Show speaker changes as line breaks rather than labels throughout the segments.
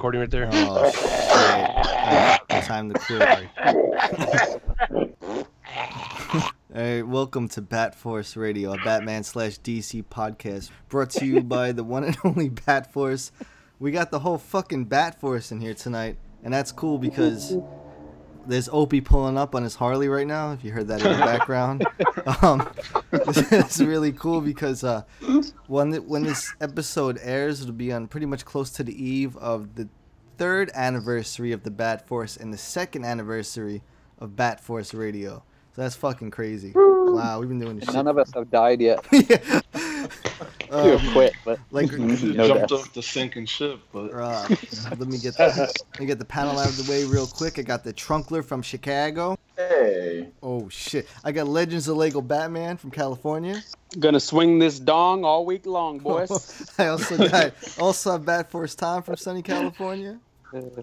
Recording right there?
Oh, shit. Time to quit. Hey, welcome to Bat Force Radio, a Batman slash DC podcast brought to you by the one and only Bat Force. We got the whole fucking Bat Force in here tonight, and that's cool because there's Opie pulling up on his Harley right now. If you heard that in the background, um, it's really cool because uh, when when this episode airs, it'll be on pretty much close to the eve of the third anniversary of the Bat Force and the second anniversary of Bat Force Radio. So that's fucking crazy. Wow, we've been doing this shit.
None of us have died yet.
yeah.
You
Um,
have quit, but
like,
no
jumped
deaths.
off the sinking ship, but
uh, let me get the, let me get the panel out of the way real quick. I got the Trunkler from Chicago.
hey,
Oh shit! I got Legends of Lego Batman from California.
Gonna swing this dong all week long, boys.
I also got also have Bat Force Tom from sunny California.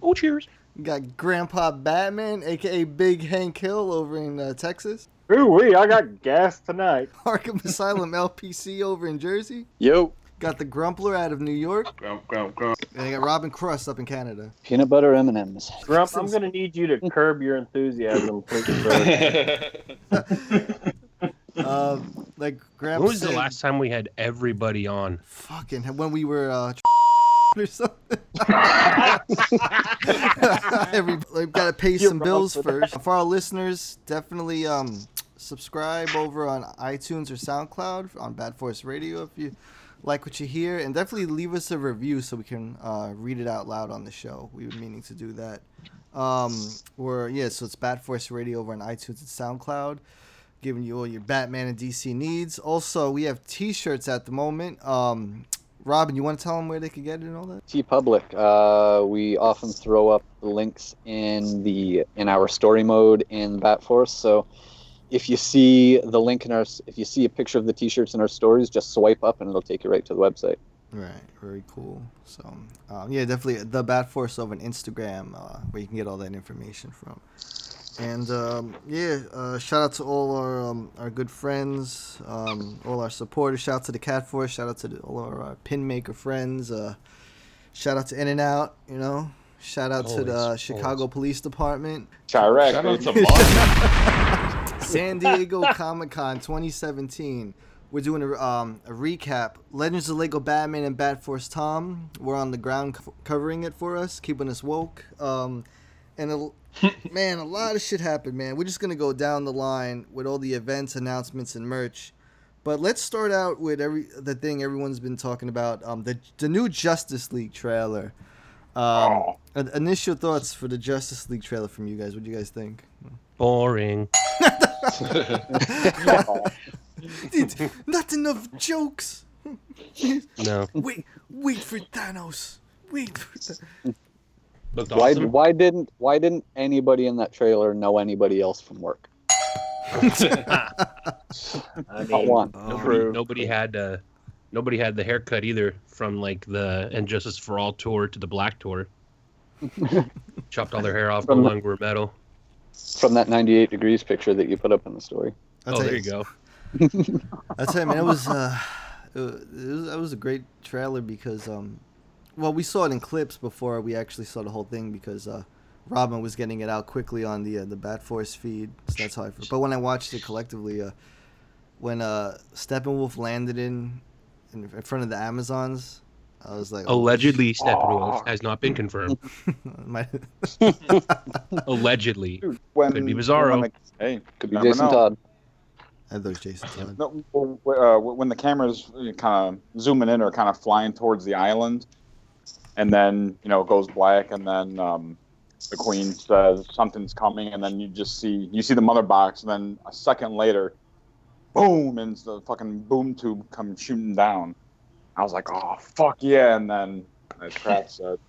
Oh, cheers.
We got Grandpa Batman, aka Big Hank Hill, over in uh, Texas.
Ooh wee, I got gas tonight.
Arkham Asylum LPC over in Jersey.
Yo,
Got the Grumpler out of New York,
grump, grump, grump.
and I got Robin Crust up in Canada.
peanut butter M and M's.
Grump, I'm gonna need you to curb your enthusiasm, please. bro.
Um, like Grandpa.
When was the last time we had everybody on?
Fucking when we were uh, or something. Every like, gotta pay some bills first. For our listeners, definitely um subscribe over on iTunes or SoundCloud on Bat Force Radio if you like what you hear, and definitely leave us a review so we can uh, read it out loud on the show. We were meaning to do that. Um, or yeah, so it's Bat Force Radio over on iTunes and SoundCloud giving you all your Batman and DC needs. Also, we have T-shirts at the moment. Um, Robin, you want to tell them where they can get it and all that?
TeePublic. Uh, we often throw up links in the in our story mode in Bat Force. So if you see the link in our, if you see a picture of the T-shirts in our stories, just swipe up and it'll take you right to the website.
Right, very cool. So, um, yeah, definitely the Bat Force over on Instagram, uh, where you can get all that information from. And um, yeah, uh, shout out to all our um, our good friends, um, all our supporters. Shout out to the Cat Force. Shout out to the, all our uh, pin maker friends. Uh, shout out to In and Out. You know, shout out to the
Always,
Chicago. Police Department.
Chiraq,
Shout out to
San Diego Comic Con 2017. We're doing a, um, a recap. Legends of Lego Batman and Bat Force Tom. We're on the ground co- covering it for us, keeping us woke. Um, and a, man, a lot of shit happened, man. We're just gonna go down the line with all the events, announcements, and merch. But let's start out with every the thing everyone's been talking about. Um, the the new Justice League trailer. Um, in- initial thoughts for the Justice League trailer from you guys. What do you guys think?
Boring.
Dude, not enough jokes.
No.
Wait, wait for Thanos. Wait for Thanos.
Looked
Why,
awesome.
why didn't why didn't anybody in that trailer know anybody else from work?
I
Not
mean,
one.
Nobody, nobody had uh, nobody had the haircut either from like the And Justice for All tour to the Black tour. Chopped all their hair off,
From the-
longer were metal.
From that 98 degrees picture that you put up in the story.
I'll
oh, there
you,
you go.
I tell you, man, it was uh, it was, it was it was a great trailer because um, well, we saw it in clips before we actually saw the whole thing because uh, Robin was getting it out quickly on the uh, the Bat Force feed. So that's how I. But when I watched it collectively, uh, when uh, Steppenwolf landed in in in front of the Amazons, I was like, oh,
Allegedly, Steppenwolf has not been confirmed.
my,
Allegedly.
When,
Could be Bizarro.
when the- hey, could
Be
never
Jason
know.
Todd.
Uh, those Jason Todd.
No, w- w- uh, when the camera's kind of zooming in or kind of flying towards the island, and then you know it goes black, and then um, the queen says something's coming, and then you just see you see the mother box, and then a second later, boom, and the fucking boom tube comes shooting down. I was like, oh fuck yeah, and then as Pratt said,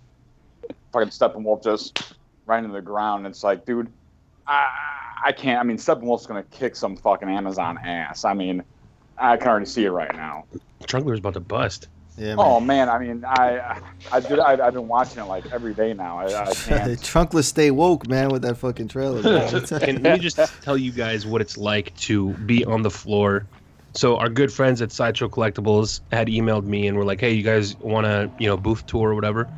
fucking Steppenwolf just right into the ground. It's like, dude, I, I can't. I mean, Steppenwolf's gonna kick some fucking Amazon ass. I mean, I can already see it right now.
the Trunkler's about to bust.
Yeah,
Oh man, I mean, I, I, did, I, I've been watching it like every day now. I, I can't.
Trunkler stay woke, man, with that fucking trailer. man.
Can let me just tell you guys what it's like to be on the floor. So our good friends at Sideshow Collectibles had emailed me and were like, "Hey, you guys want to, you know, booth tour or whatever?"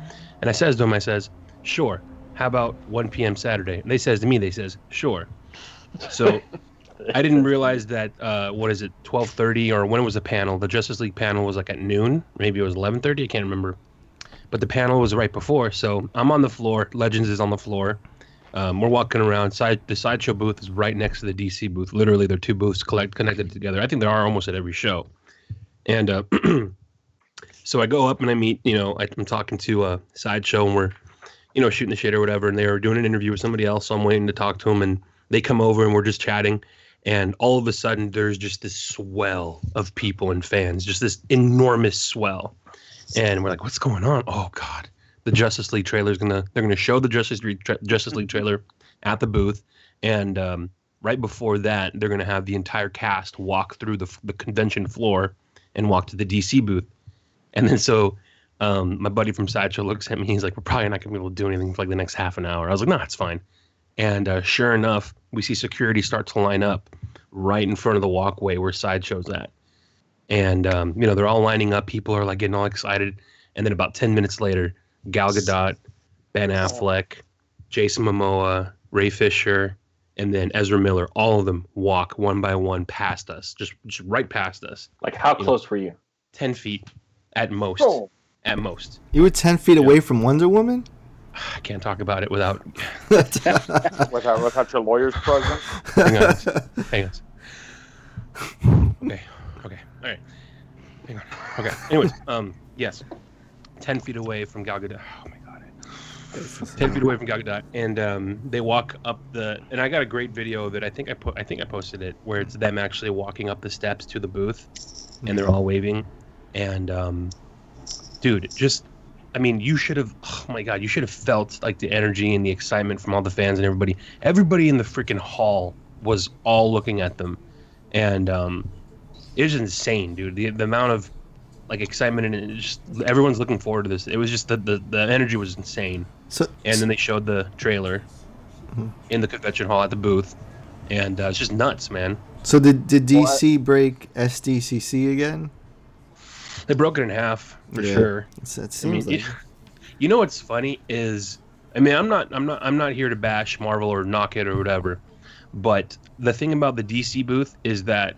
And I says to them, I says, "Sure. How about 1 p.m. Saturday?" And they says to me, they says, "Sure." So I didn't realize that uh, what is it, 12:30 or when was the panel? The Justice League panel was like at noon. Maybe it was 11:30. I can't remember. But the panel was right before, so I'm on the floor. Legends is on the floor. Um, we're walking around. Side the sideshow booth is right next to the DC booth. Literally, they're two booths collect connected together. I think there are almost at every show. And uh, so I go up and I meet. You know, I, I'm talking to a sideshow, and we're, you know, shooting the shit or whatever. And they were doing an interview with somebody else. So I'm waiting to talk to them, and they come over and we're just chatting. And all of a sudden, there's just this swell of people and fans, just this enormous swell. And we're like, "What's going on?" Oh God the Justice League trailer is gonna they're gonna show the Justice League tra- Justice League trailer at the booth, and um, right before that they're gonna have the entire cast walk through the the convention floor and walk to the DC booth, and then so. Um, my buddy from Sideshow looks at me. He's like, "We're probably not gonna be able to do anything for like the next half an hour." I was like, "No, it's fine." And uh, sure enough, we see security start to line up right in front of the walkway where Sideshow's at. And um, you know, they're all lining up. People are like getting all excited. And then about ten minutes later, Gal Gadot, Ben Affleck, Jason Momoa, Ray Fisher, and then Ezra Miller. All of them walk one by one past us, just, just right past us.
Like, how close were you?
Ten feet, at most.
Oh.
At most.
You were ten feet away from Wonder Woman.
I can't talk about it without.
without, without your lawyers present.
Hang on. Hang on. Okay. Okay. All right. Hang on. Okay. Anyways, um, yes, ten feet away from Gal Gadot. Oh my god. Ten feet away from Gal Gadot, and um, they walk up the. And I got a great video of it. I think I put. I think I posted it where it's them actually walking up the steps to the booth, and they're all waving, and um, dude, just. I mean, you should have. Oh my god, you should have felt like the energy and the excitement from all the fans and everybody. Everybody in the freaking hall was all looking at them, and um, it was insane, dude. The the amount of like excitement and just everyone's looking forward to this. It was just the the, the energy was insane.
So
and then they showed the trailer in the convention hall at the booth, and uh, it's just nuts, man.
So did did DC break SDCC again?
They broke it in half for
Yeah,
sure.
it's- it
I mean,
seems like
you, you know what's funny is, I mean, I'm not, I'm not, I'm not here to bash Marvel or knock it or whatever, but the thing about the DC booth is that,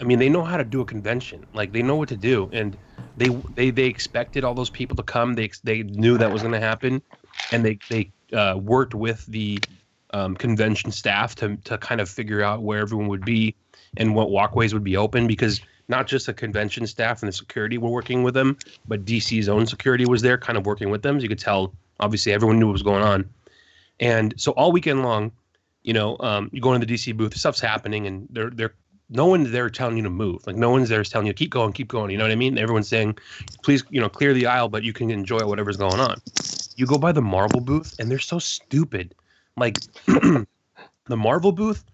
I mean, they know how to do a convention. Like they know what to do, and they they they expected all those people to come. They they knew that was going to happen, and they they uh, worked with the um, convention staff to to kind of figure out where everyone would be and what walkways would be open because not just the convention staff and the security were working with them, but DC's own security was there, kind of working with them. So you could tell, obviously, everyone knew what was going on. And so all weekend long, you know, um, you go into the DC booth, stuff's happening, and they're they're no one's there telling you to move. Like no one's there telling you keep going, keep going. You know what I mean? Everyone's saying, please, you know, clear the aisle, but you can enjoy whatever's going on. You go by the Marvel booth, and they're so stupid. Like the Marvel booth,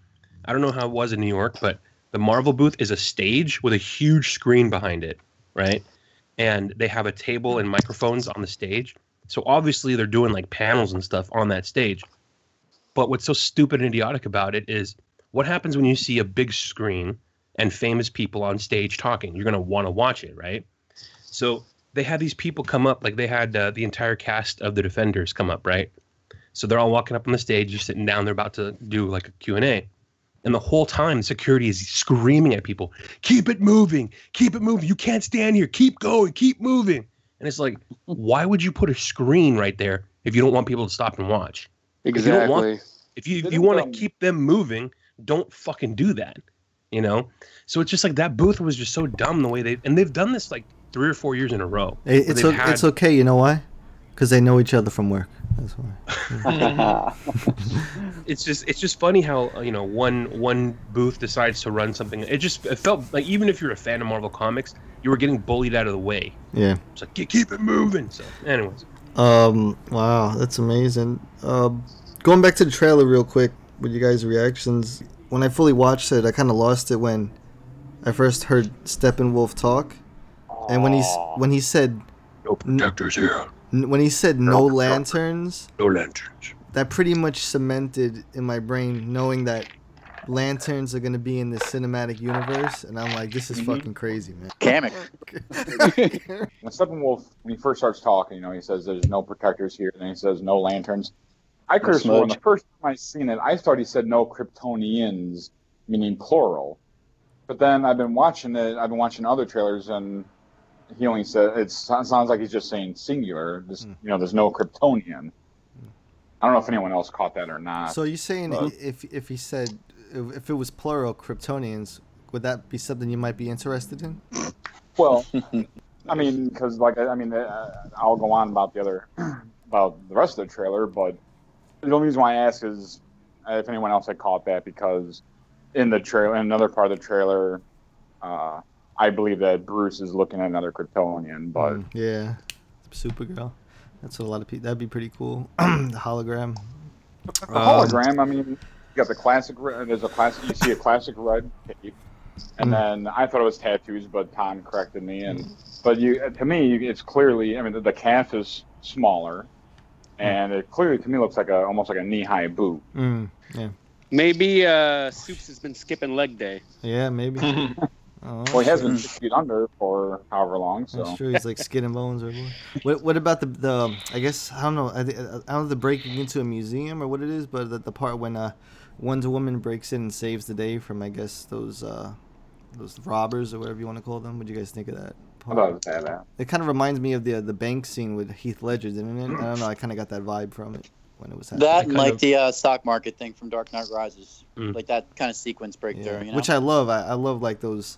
I don't know how it was in New York, but the Marvel booth is a stage with a huge screen behind it, right? And they have a table and microphones on the stage. So obviously they're doing like panels and stuff on that stage. But what's so stupid and idiotic about it is what happens when you see a big screen and famous people on stage talking? You're going to want to watch it, right? So they had these people come up, like they had uh, the entire cast of the Defenders come up, right? So they're all walking up on the stage, just sitting down. They're about to do like a Q&A. And the whole time, security is screaming at people, keep it moving, keep it moving. You can't stand here. Keep going, keep moving. And it's like, why would you put a screen right there if you don't want people to stop and watch? If you don't want,
Exactly.
if you, if you want to keep them moving, don't fucking do that. you know. So it's just like that booth was just so dumb the way they and they've done this like three or four years in a row.
It's
they've
o-
had-
it's okay. You know why? Because they know each other from work. That's why.
it's just it's just funny how uh, you know one one booth decides to run something. It just it felt like even if you're a fan of Marvel comics, you were getting bullied out of the way.
Yeah.
It's like "Keep- keep it moving. So, anyways,
Um. Wow, that's amazing. Um, going back to the trailer real quick with you guys' reactions. When I fully watched it, I kind of lost it when I first heard Steppenwolf talk, and when he's when he said
no protectors here,
n- when he said no lanterns,
no lanterns.
that pretty much cemented in my brain knowing that lanterns are gonna be in the cinematic universe, and I'm like, this is
Mhm.
fucking crazy, man.
Kamek. when Steppenwolf, when he first starts talking, you know, he says there's no protectors here, and then he says no lanterns. I could have
No
sworn the first time I seen it, I thought he said no Kryptonians, meaning plural. But then I've been watching it, I've been watching other trailers, and he only said it sounds like he's just saying singular. Just, You know, there's no Kryptonian. I don't know if anyone else caught that or not.
So you're saying
but-
if if he said if it was plural Kryptonians, would that be something you might be interested in?
Well, I mean, because like I I mean, uh, I'll go on about the other about the rest of the trailer, but the only reason why I ask is uh, if anyone else had caught that because in the trailer, in another part of the trailer, uh, I believe that Bruce is looking at another Kryptonian, but
Mm, yeah, Supergirl. That's what a lot of people. That'd be pretty cool. the hologram.
the
Um,
hologram. I mean, you got the classic. There's a classic. You see a classic red cape, and
Mm.
then I thought it was tattoos, but Tom corrected me. And but you, to me, it's clearly. I mean, the, the calf is smaller, and it clearly to me looks like a almost like a knee-high boot.
Mm, yeah.
Maybe uh, Soups has been skipping leg day.
Yeah, maybe. oh,
Well, he has been
shit.
six feet under for however long. So
That's true. He's like skin and bones, or what? What, what about the the? I guess I don't know. I, I don't know the breaking into a museum or what it is, but the, the part when uh, Wonder Woman breaks in and saves the day from I guess those uh, those robbers or whatever you want to call them. What do you guys think of that?
I thought it was badass.
It kind of reminds me of the the bank scene with Heath Ledger, didn't it? I don't know. I kind of got that vibe from it when it was happening.
That and like the uh, stock market thing from Dark Knight Rises,
Mm.
like that kind of sequence breakthrough.
Yeah,
You know?
Which I love. I, I love like those,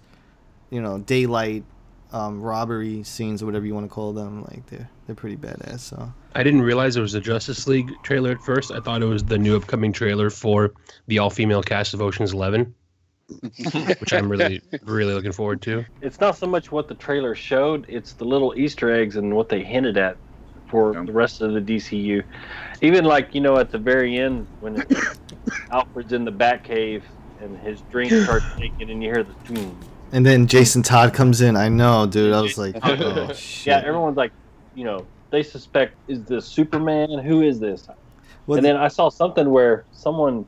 you know, daylight um, robbery scenes or whatever you want to call them. Like they're they're pretty badass. So
I didn't realize it was a Justice League trailer at first. I thought it was the new upcoming trailer for the all-female cast of Ocean's Eleven, which I'm really, really looking forward to.
It's not so much what the trailer showed; it's the little Easter eggs and what they hinted at for the rest of the DCU. Even like you know, at the very end when Alfred's in the Batcave and his drink starts shaking, and you hear the boom.
And then Jason Todd comes in. I know, dude. I was like, oh shit.
Yeah, everyone's like, you know, they suspect is this Superman? Who is this?
Well,
and then I saw something where someone,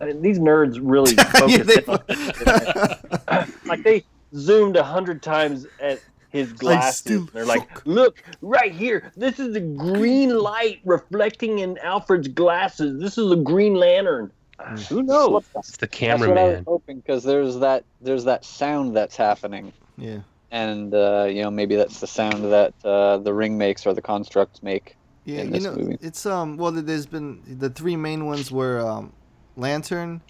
I mean, these nerds really focus
they-
in on this. like they zoomed a hundred times at his glasses. and they're like, look right here. This is the green light reflecting in Alfred's glasses. This is a Green Lantern. Who knows?
It's the
That's
cameraman.
what I was hoping because there's that there's that sound that's happening,
Yeah.
and uh, you know maybe that's the sound that uh, the ring makes or the constructs make
Yeah,
in
you know,
movie.
it's um. Well, there's been the three main ones were um, Lantern,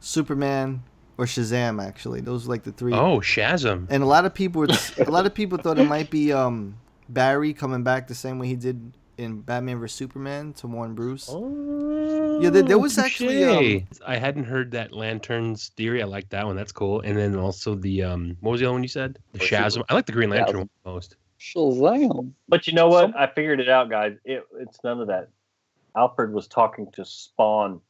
Superman, or Shazam. Actually, those were like the three.
Oh, Shazam!
And a lot of people, were, a lot of people thought it might be um Barry coming back the same way he did in Batman vs Superman to warn Bruce. Oh, yeah, there, there was actually um,
I hadn't heard that lanterns theory. I like that one. That's cool. And then also the um, what was the other one you said? The Shazam. I like the Green Lantern one most.
Shazam.
But you know what? I figured it out, guys. It, it's none of that. Alfred was talking to Spawn.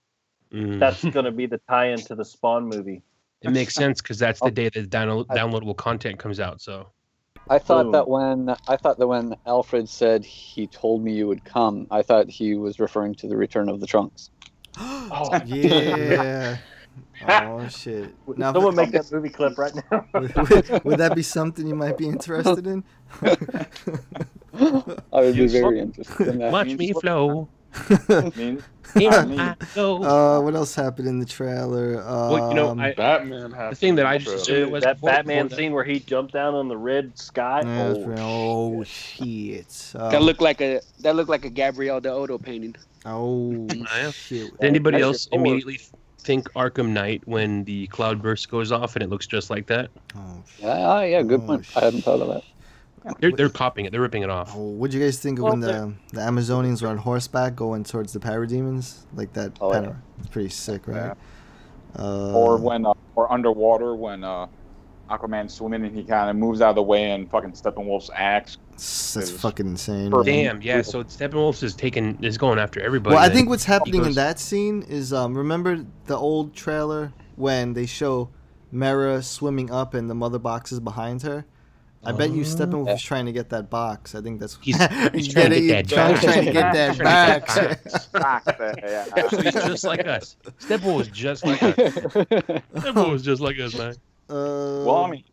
Mm.
That's going to be the tie-in to the Spawn movie.
It makes sense because that's
Oh.
the day that download, downloadable content comes out. So
I thought
Boom.
that when I thought that when Alfred said he told me you would come, I thought he was referring to the return of the trunks.
Oh,
yeah. Oh shit! Now,
Someone make that movie clip right now.
would, would that be something you might be interested in?
I would be very interested in that.
watch me flow.
Mean, I mean,
I.
Uh, what else happened in the trailer? Um,
Well, you know, I,
Batman has
the thing that I just
trailer.
assumed it was
that Batman
before that-
scene where he jumped down on the red sky.
yeah,
oh,
pretty- oh shit! Um,
That looked like a that looked like a Gabriel Dell'Otto painting.
Oh shit!
Did anybody
That's
else immediately think Arkham Knight when the cloudburst goes off and it looks just like that?
Oh,
Yeah, ah, yeah, good point. I hadn't thought of that.
They're they're copying it. They're ripping it off.
Oh, what'd you guys think of
Well,
when the the Amazonians were on horseback going towards the parademons? Like that.
Oh,
panel?
yeah.
It's pretty sick, right? Uh,
or when uh, or underwater when uh, Aquaman's swimming and he kind of moves out of the way and fucking Steppenwolf's axe.
that's fucking insane. man.
Damn, yeah. So Steppenwolf is taking is going after everybody.
Well, I think what's
He
happening in that scene is um remember the old trailer when they show Mera swimming up and the mother box is behind her. I bet you Steppenwolf is trying to get that box. I think that's
Oh. He's, he's trying to get that
trying,
back.
trying to get that
He's trying to get that back.
yeah.
So he's just like us. Steppenwolf was just like us. Steppenwolf was just like us, man.
Uh,
Well, I mean,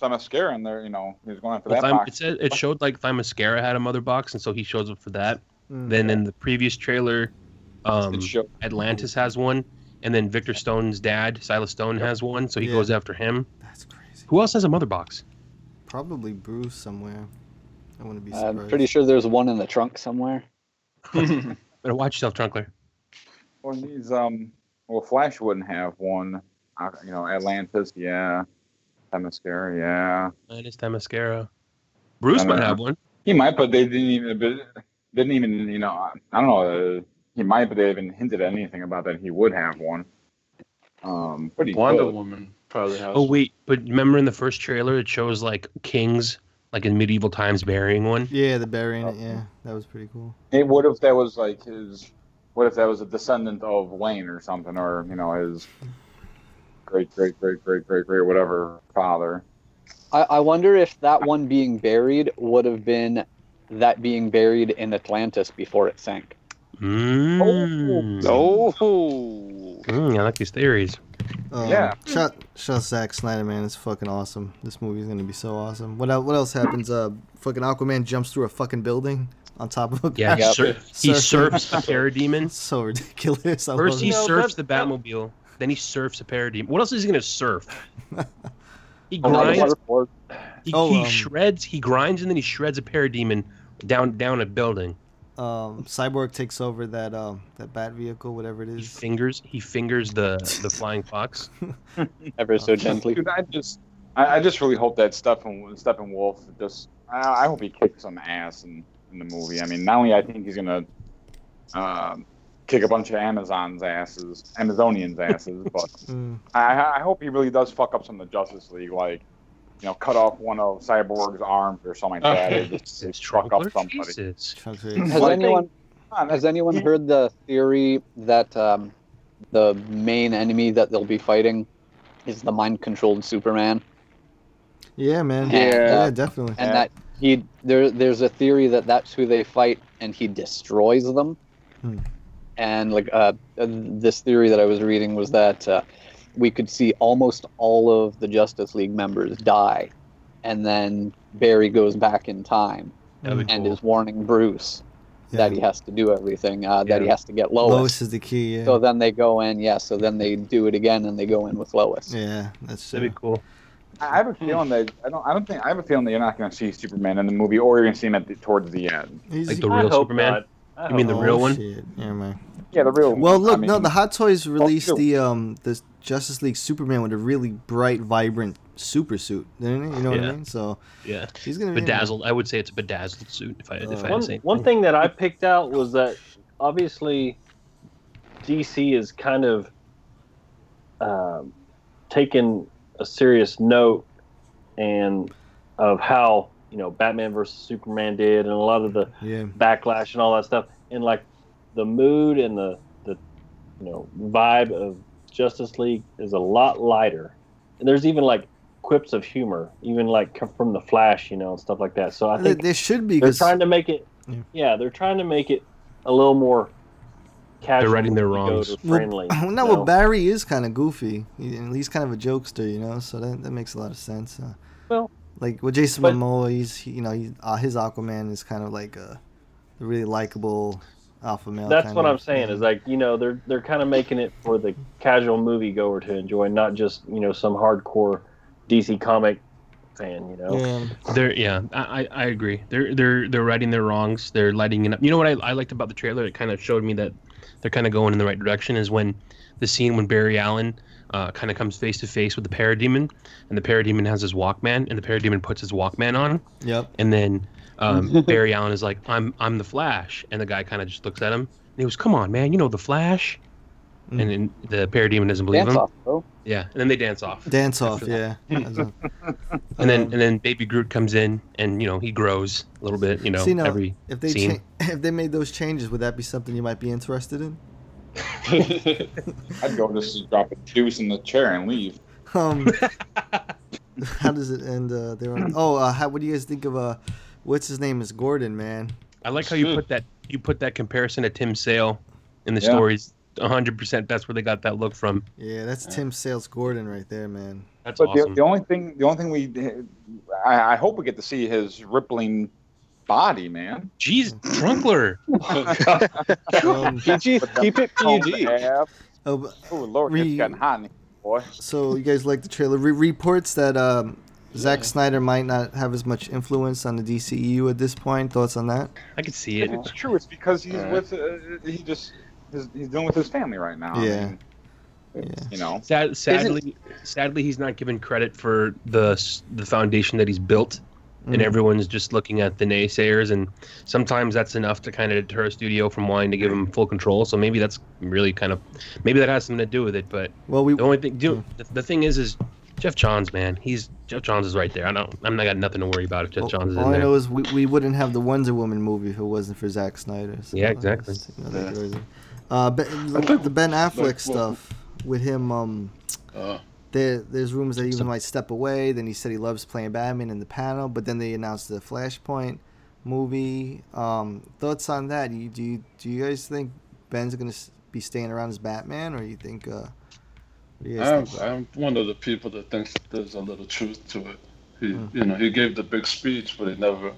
Themyscira in there, you know, he was going after
Well,
that
Thym-
box.
it said it showed like Themyscira had a mother box, and so he shows up for that.
Mm.
Then in the previous trailer, um, Atlantis has one, and then Victor Stone's dad, Silas Stone, has one, so he
Yeah.
goes after him.
That's crazy.
Who else has a mother box?
Probably Bruce somewhere. I wouldn't be surprised.
I'm pretty sure there's one in the trunk somewhere.
Better watch yourself, Trunkler.
Well, these um, well, Flash wouldn't have one. Uh, you know, Atlantis, yeah. Themyscira, yeah.
Atlantis, Themyscira. Bruce
I
might
don't
have one.
He might, but they didn't even. Didn't even. You know, I don't know. Uh, he might, but they haven't hinted at anything about that he would have one. Um, but he
Wonder
could.
Woman probably has.
Oh wait, but remember in the first trailer it shows like kings, like in medieval times, burying one.
Yeah, the burying it. Yeah, that was pretty cool.
Hey, what if that was like his? What if that was a descendant of Wayne or something, or you know his great great great great great great whatever father?
I, I wonder if that one being buried would have been that being buried in Atlantis before it sank.
Mm.
Oh,
Mm, I like these theories.
Um,
Yeah.
Shut, shut Zack Snyder, man. It's fucking awesome. This movie's gonna be so awesome. What else? What else happens? Uh, fucking Aquaman jumps through a fucking building on top of a
Yeah, he,
guy.
sur- he
Surfing.
surfs a parademon.
so ridiculous. I
First he
it.
No,
surfs the Batmobile, then he surfs a parademon. What else is he gonna surf? He grinds. He,
Oh,
he
um,
shreds. He grinds and then he shreds a parademon down down a building.
Um, Cyborg takes over that um that bat vehicle, whatever it is.
He fingers. He fingers the the flying fox.
Ever so gently.
Dude, I just, I, I just really hope that Steppen Steppenwolf just, I, I hope he kicks some ass in, in the movie. I mean, not only I think he's gonna um, kick a bunch of Amazon's asses, Amazonians' asses, but
Mm.
I, I hope he really does fuck up some of the Justice League, like, you know, cut off one of Cyborg's arms or something like that, or just
It's
fuck up
Trunkler?
somebody.
Jesus.
Has
Well,
anyone has anyone heard the theory that um, the main enemy that they'll be fighting is the mind controlled Superman?
Yeah, man.
Yeah.
yeah, definitely.
and
Yeah.
that he there there's a theory that that's who they fight and he destroys them
Hmm.
and like uh, uh, this theory that i was reading was that uh, we could see almost all of the justice league members die and then barry goes back in time and
cool.
is warning bruce
Yeah.
that he has to do everything uh, that he has to get lois,
Lois is the key. Yeah.
so then they go in yeah so then they do it again and they go in with lois
yeah, that's
That'd
uh,
be cool.
I have a feeling that I don't. I don't think I have a feeling that you're not going to see Superman in the movie, or you're going to see him at the, towards the end.
he's-
Like the
I
real
hope
Superman.
not.
You mean the
oh,
real one?
Shit. Yeah, man.
Yeah, the real. One.
Well,
one.
look,
I
no, the Hot Toys released
sure.
the um the Justice League Superman with a really bright, vibrant super suit, didn't it? You know what I mean? So
Yeah.
he's gonna be.
Bedazzled. I would say it's a bedazzled suit if I if I
Uh,
had
one,
to say.
one thing that I picked out was that obviously DC is kind of um, taken a serious note and of how you know Batman versus Superman did, and a lot of the
Yeah.
backlash and all that stuff, and like the mood and the the you know vibe of Justice League is a lot lighter, and there's even like quips of humor, even like from the Flash, you know, and stuff like that. So I think
there should be
they're
'cause-
trying to make it
Yeah.
yeah. they're trying to make it a little more casual they're
righting their wrongs.
friendly
Well,
you
no,
know?
well, Barry is kind of goofy. He, he's kind of a jokester, you know. So that, that makes a lot of sense. Uh,
Well,
like with Jason
but-
Momoa, he's he, you know he, uh, his Aquaman is kind of like a, a really likable alpha male.
that's what
of,
i'm saying
yeah.
is like you know they're they're kind of making it for the casual moviegoer to enjoy not just you know some hardcore dc comic fan you know
Yeah.
They're yeah, I, I I agree. They're they're they're righting their wrongs. They're lighting it up. You know what I, I liked about the trailer? It kind of showed me that they're kind of going in the right direction. Is when the scene when Barry Allen uh, kind of comes face to face with the parademon, and the parademon has his Walkman, and the parademon puts his Walkman on.
Yep.
And then um, Barry Allen is like, "I'm I'm the Flash," and the guy kind of just looks at him, and he goes, "Come on, man, you know the Flash." And then the parademon doesn't believe
Dance
him.
off, bro.
Yeah, and then they dance off.
Dance off, yeah. A-
And then
Um,
and then Baby Groot comes in, and you know he grows a little bit. You know
See now,
every
if they
scene.
cha- if they made those changes, would that be something you might be interested in?
I'd go just drop a deuce in the chair and leave.
Um, how does it end? Uh, they're oh, uh, how, what do you guys think of uh, what's his name is Gordon, man?
I like how you put that you put that comparison to Tim Sale in the
Yeah.
stories. 100% that's where they got that look from.
Yeah, that's Tim Sale's Gordon right there, man.
That's
but
awesome.
the, the only thing, the only thing we, I, I hope we get to see his rippling body, man.
Jeez, Trunkler.
Um,
PG, keep it PG.
Oh, but
Oh Lord,
Re-
it's getting hot boy.
so you guys like the trailer? Re- reports that um, Zack Snyder might not have as much influence on the DCEU at this point. Thoughts on that?
I could see
it. it's true, it's because he's with, uh, he just, his, he's dealing with his family right now. I
Yeah.
You know.
Sad, sadly, sadly, he's not given credit for the the foundation that he's built, and
Mm.
everyone's just looking at the naysayers, and sometimes that's enough to kind of deter a studio from wanting to give him full control. So maybe that's really kind of maybe that has something to do with it. But
Well, we
the only thing, do, the, the thing is, is Geoff Johns, man, he's Geoff Johns is right there. I don't, I'm not got nothing to worry about if Geoff Johns is
All
in
I know is we, we wouldn't have the Wonder Woman movie if it wasn't for Zack Snyder. so
Yeah, exactly.
that's another reason. Uh, ben, the Ben Affleck stuff with him. Um,
Uh,
there, there's rumors that he even might step away. Then he said he loves playing Batman in the panel. But then they announced the Flashpoint movie. Um, thoughts on that? You, do you do you guys think Ben's gonna be staying around as Batman, or you think? Uh, what do you guys
I'm. I'm one of the people that thinks there's a little truth to it. He,
Hmm.
you know, he gave the big speech, but he never,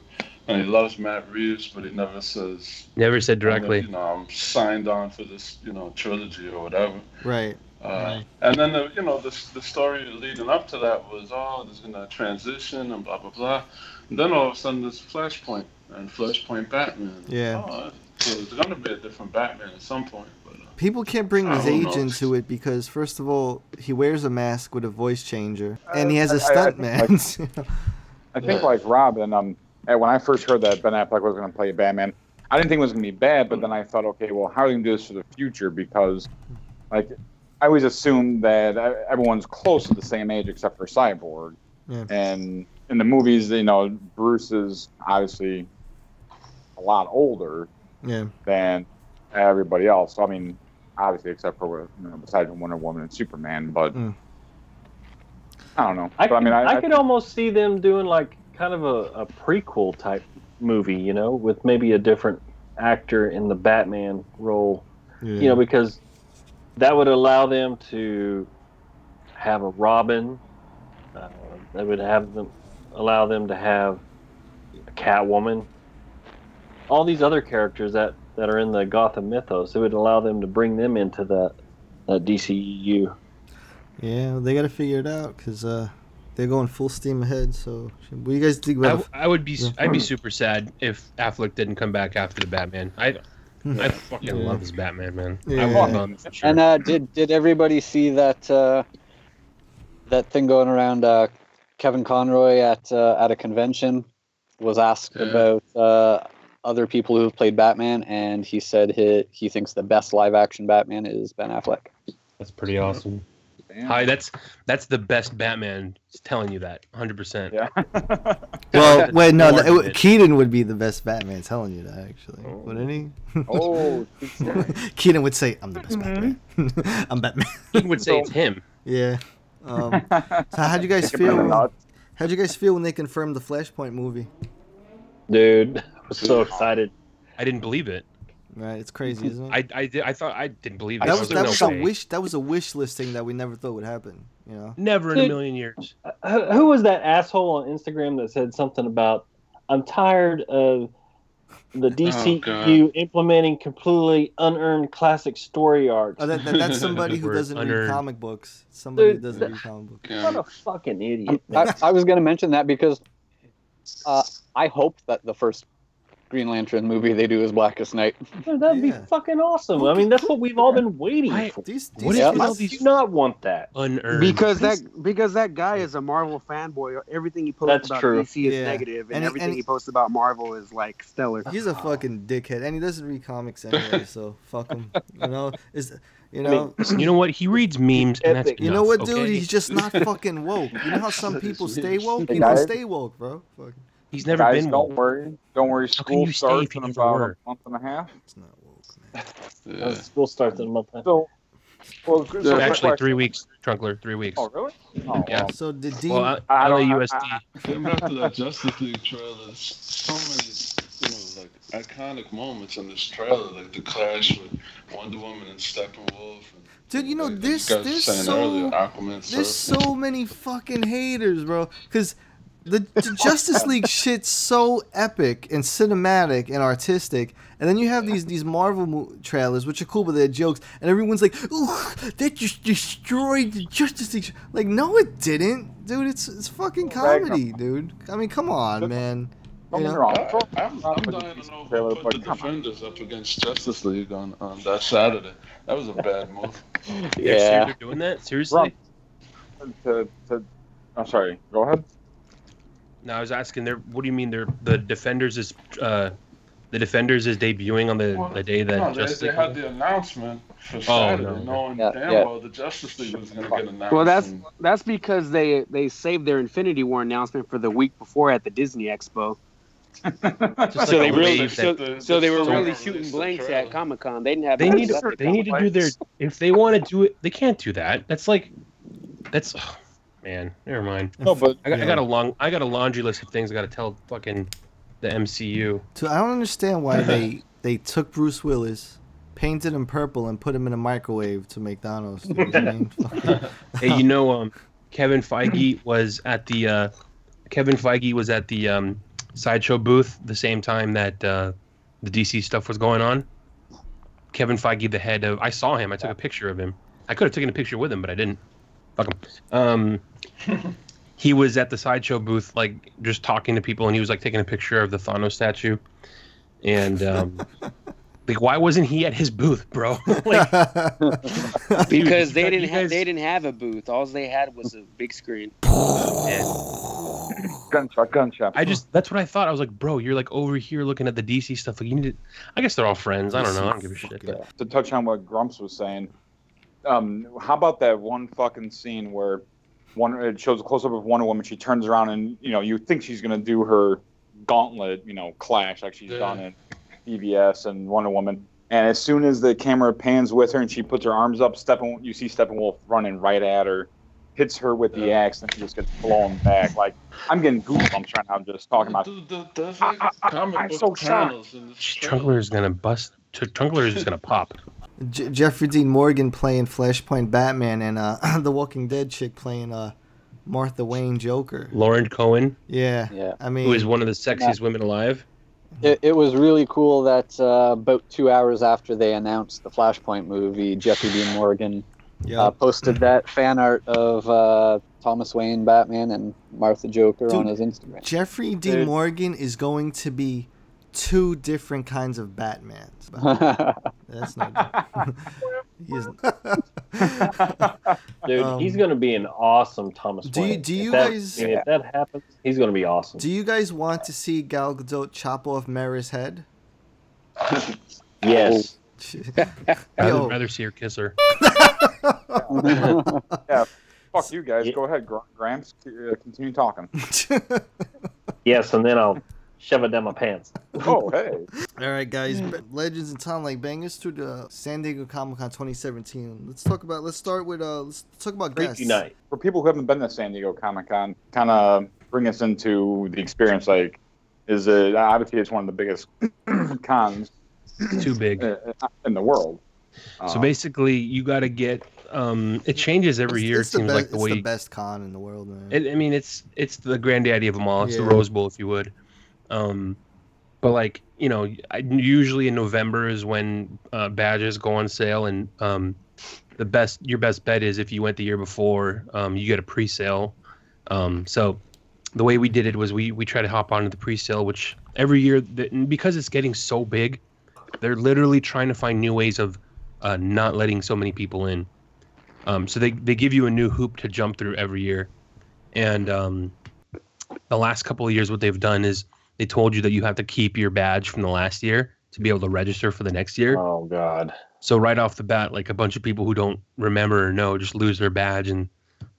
and he loves Matt Reeves, but he never says,
Never said directly.
you know, I'm signed on for this, you know, trilogy or whatever.
Right.
Uh, and then the, you know the the story leading up to that was oh there's gonna transition and blah blah blah, and then all of a sudden there's Flashpoint and Flashpoint Batman.
Yeah.
Oh, so there's gonna be a different Batman at some point. But
People can't bring his age
know.
into it because, first of all, he wears a mask with a voice changer, and he has
I-
a
I- I
stunt
think,
man.
like- I think like Robin, um, eh, when I first heard that Ben Affleck was going to play Batman, I didn't think it was going to be bad, but then I thought, okay, well, how are they going to do this for the future? Because, like, I always assumed that uh, everyone's close to the same age except for Cyborg.
Yeah.
And in the movies, you know, Bruce is obviously a lot older
Yeah.
than everybody else. So, I mean, obviously, except for you know, besides Wonder Woman and Superman, but
Mm.
I don't know.
I,
but, I mean, I,
I,
I
could almost see them doing like kind of a, a prequel type movie, you know, with maybe a different actor in the Batman role, you know, because that would allow them to have a Robin. Uh, they would have them allow them to have a Catwoman. All these other characters that, that are in the Gotham mythos, it would allow them to bring them into that that DCEU.
Yeah, they got to figure it out because uh, they're going full steam ahead. So, what do you guys think
I,
about?
w- I would be
Yeah.
I'd be super sad if Affleck didn't come back after the Batman. I I fucking
Yeah.
love his Batman, man.
Yeah.
I want him for sure.
And uh, did did everybody see that uh, that thing going around? Uh, Kevin Conroy at uh, at a convention was asked
Yeah.
about uh, other people who've played Batman, and he said he he thinks the best live action Batman is Ben Affleck.
That's pretty awesome. Hi, that's that's the best Batman. Just telling you that, 100. percent
Yeah.
well, wait, no, that, it,
it.
Keaton would be the best Batman. Telling you that, actually, wouldn't he?
Oh,
Keaton would say, "I'm the best Batman. I'm Batman."
He would say it's him.
Yeah. Um, so how'd you guys
Kick him in the
feel?
nuts.
How'd you guys feel when they confirmed the Flashpoint movie?
Dude, I was so excited.
I didn't believe it.
Right, it's crazy, isn't it?
I I, did, I thought I didn't believe it.
that was
like,
that
no
was a
way.
wish. That was a wish listing that we never thought would happen. You know.
Never in a million years.
who who was that asshole on Instagram that said something about I'm tired of the DCU implementing completely unearned classic story arcs.
Oh, that, that, that's somebody who doesn't read comic books. Somebody who doesn't
that-
read comic books.
what a fucking idiot.
I, I was going to mention that because uh, I hoped that the first Green Lantern movie they do as Blackest Night.
Oh, that'd be fucking awesome. I mean, that's what we've all been waiting for.
These,
what
these
if
kids-
all these do not want that?
Unearned.
Because that because that guy is a Marvel fanboy. Everything he posts
That's
about
true.
DC is
Yeah.
negative, and,
And
everything
and
he
he-
posts about Marvel is like stellar.
He's a fucking dickhead, and he doesn't read comics anyway. So fuck him. You know, is you know.
you know what? He reads memes, and that's
You know what, dude?
okay?
He's just not fucking woke. You know how some people stay woke?
Hey,
You don't stay woke, bro. Fuck.
He's never
Guys,
been.
don't
woke.
worry. Don't worry.
How can
School
you
starts in about
were?
a month and a half.
It's not woke, man.
Uh, school starts in a month.
So, well, so
So actually,
question-
three weeks, Trunkler. Three weeks.
Oh, really? Oh,
Yeah.
well.
So did Dean?
Well, I,
I
I,
don't-
LAUSD.
I-
Getting back to that Justice League trailer, so many, you know, like iconic moments in this trailer, like the clash with Wonder Woman and Steppenwolf. And,
Dude, you know
like
this.
you guys were
There's so
earlier, Aquaman.
there's so many fucking haters, bro. Because the, the Justice League shit's so epic and cinematic and artistic, and then you have these these Marvel mo- trailers, which are cool, but they're jokes, and everyone's like, "Ooh, that just destroyed the Justice League." Like, no, it didn't, dude. It's it's fucking comedy, dude. I mean, come on, man.
Don't
You
get me
know?
wrong.
I, I'm, I'm dying to know who put the Defenders up against Justice League on, on that Saturday. That was a bad move.
They're doing that? Seriously?
To, to, I'm sorry. Go ahead.
No, I was asking. There. What do you mean? They're the defenders is uh, the defenders is debuting on the,
Well,
the day that
no,
Justice
they
League.
had the announcement for
Oh,
Saturday,
no.
knowing
Yeah,
damn
yeah.
well the Justice League was going to get announced.
Well, that's
and-
that's because they they saved their Infinity War announcement for the week before at the Disney Expo.
Just
so
like
they really
wave
so,
that-
so they were really shooting blanks at Comic Con. They didn't have.
They need to. They need to do their. If they want to do it, they can't do that. That's like, that's, oh, man. Never mind.
No, but
I got, I got a long. I got a laundry list of things I got to tell fucking the MCU.
So I don't understand why they they took Bruce Willis, painted him purple, and put him in a microwave to dude. I mean,
hey, you know, um, Kevin Feige was at the. Uh, Kevin Feige was at the um, sideshow booth the same time that uh, the DC stuff was going on. Kevin Feige, the head of, I saw him. I took a picture of him. I could have taken a picture with him, but I didn't. Fuck him. Um, he was at the sideshow booth, like just talking to people, and he was like taking a picture of the Thanos statue. And um, like, why wasn't he at his booth, bro? like,
because they didn't have
guys-
they didn't have a booth. All they had was a big screen.
gunshot, gunshot.
I just that's what I thought. I was like, bro, you're like over here looking at the DC stuff. Like you need to. I guess they're all friends. I don't know. I don't give a shit.
to touch on what Grumps was saying, um, how about that one fucking scene where one it shows a close up of Wonder Woman, she turns around and you know you think she's gonna do her gauntlet, you know, clash like she's
Yeah.
done in BvS and Wonder Woman. And as soon as the camera pans with her and she puts her arms up, Steppen, you see Steppenwolf running right at her, hits her with the axe, and she just gets blown back. Like I'm getting goosebumps right now I'm just talking about.
Dude, the, there's like comic
I'm so shocked.
panels in this trailer.
Trunkler is gonna bust. Tr- Trunkler is just gonna pop.
J- Jeffrey Dean Morgan playing Flashpoint Batman, and uh, the Walking Dead chick playing uh, Martha Wayne Joker.
Lauren Cohan,
Yeah,
Yeah.
I mean,
who is one of the sexiest women alive.
It, it was really cool that uh, about two hours after they announced the Flashpoint movie, Jeffrey Dean Morgan
yeah.
uh, posted that fan art of uh, Thomas Wayne Batman and Martha Joker on his Instagram.
Jeffrey Dean
Dude.
Morgan is going to be two different kinds of Batmans. That's not. he is,
Dude,
Um,
he's gonna be an awesome Thomas
do you-
Wayne.
do
If
you
that-
guys-
I mean, if that happens, he's gonna be awesome.
do you guys want to see Gal Gadot chop off Mara's head?
Yes.
I'd rather see her kiss her.
yeah, fuck you guys. Go ahead, Gramps. Uh, continue talking.
Yes, and then I'll shove it down my pants.
Oh, hey.
All right, guys. Legends and Time like bang us to the San Diego Comic Con 2017. Let's talk about. Let's start with. Uh, let's talk about guests.
Night.
For people who haven't been to San Diego Comic Con, kind of bring us into the experience. Like, is it obviously it's one of the biggest cons
It's too big.
in the world.
So
Uh,
basically, you got to get. Um, it changes every
It's-
year. It
it's the
seems
be-
like the
it's
way.
the best con in the world, man.
It, I mean, it's it's the granddaddy of them all. It's the Rose Bowl, if you would. Um, but like you know, I, usually in November is when uh, badges go on sale, and um, the best your best bet is if you went the year before, um, you get a pre-sale. Um, so the way we did it was we we try to hop onto the pre-sale, which every year the, because it's getting so big, they're literally trying to find new ways of uh, not letting so many people in. Um, so they they give you a new hoop to jump through every year, and um, the last couple of years, what they've done is they told you that you have to keep your badge from the last year to be able to register for the next year.
Oh God.
So right off the bat, like a bunch of people who don't remember or know just lose their badge, and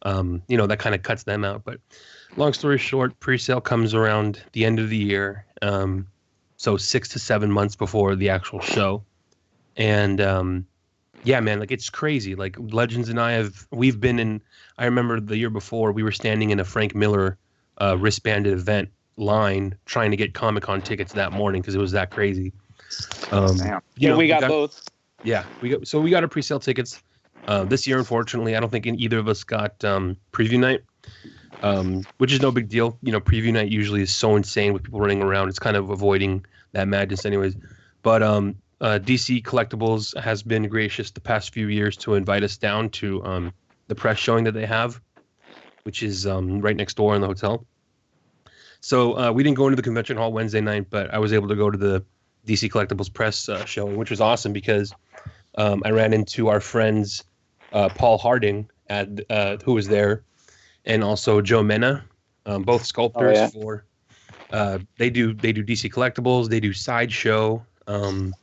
um, you know that kind of cuts them out. But long story short, pre-sale comes around the end of the year, um, so six to seven months before the actual show, and um, yeah, man, like it's crazy. Like Legends and I have we've been in. I remember the year before we were standing in a Frank Miller uh, wristbanded event line trying to get Comic Con tickets that morning because it was that crazy. Um, you
Yeah,
know,
we got both.
yeah, we got so we got our pre-sale tickets. Uh, this year, unfortunately, I don't think either of us got um, preview night, um, which is no big deal. You know, preview night usually is so insane with people running around. It's kind of avoiding that madness, anyways. But um, uh, DC Collectibles has been gracious the past few years to invite us down to um, the press showing that they have, which is um, right next door in the hotel. So uh, we didn't go into the convention hall Wednesday night, but I was able to go to the DC Collectibles press uh, showing, which was awesome because um, I ran into our friends uh, Paul Harding at uh, who was there, and also Joe Menna, um, both sculptors
yeah.
for. Uh, they do they do DC Collectibles. They do sideshow. Um,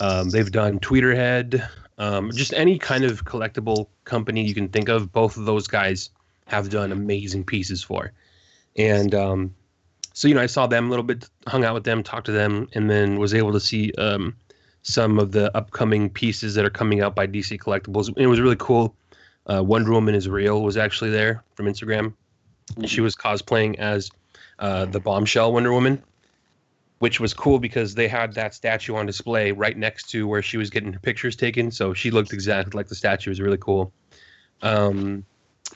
um, they've done Tweeterhead. Um, just any kind of collectible company you can think of. Both of those guys have done amazing pieces for, and um, so you know I saw them a little bit, hung out with them, talked to them, and then was able to see um, some of the upcoming pieces that are coming out by DC Collectibles. And it was really cool. Uh, Wonder Woman is real was actually there from Instagram. And she was cosplaying as uh, the bombshell Wonder Woman, which was cool because they had that statue on display right next to where she was getting her pictures taken. So she looked exactly like the statue. It was really cool. Um,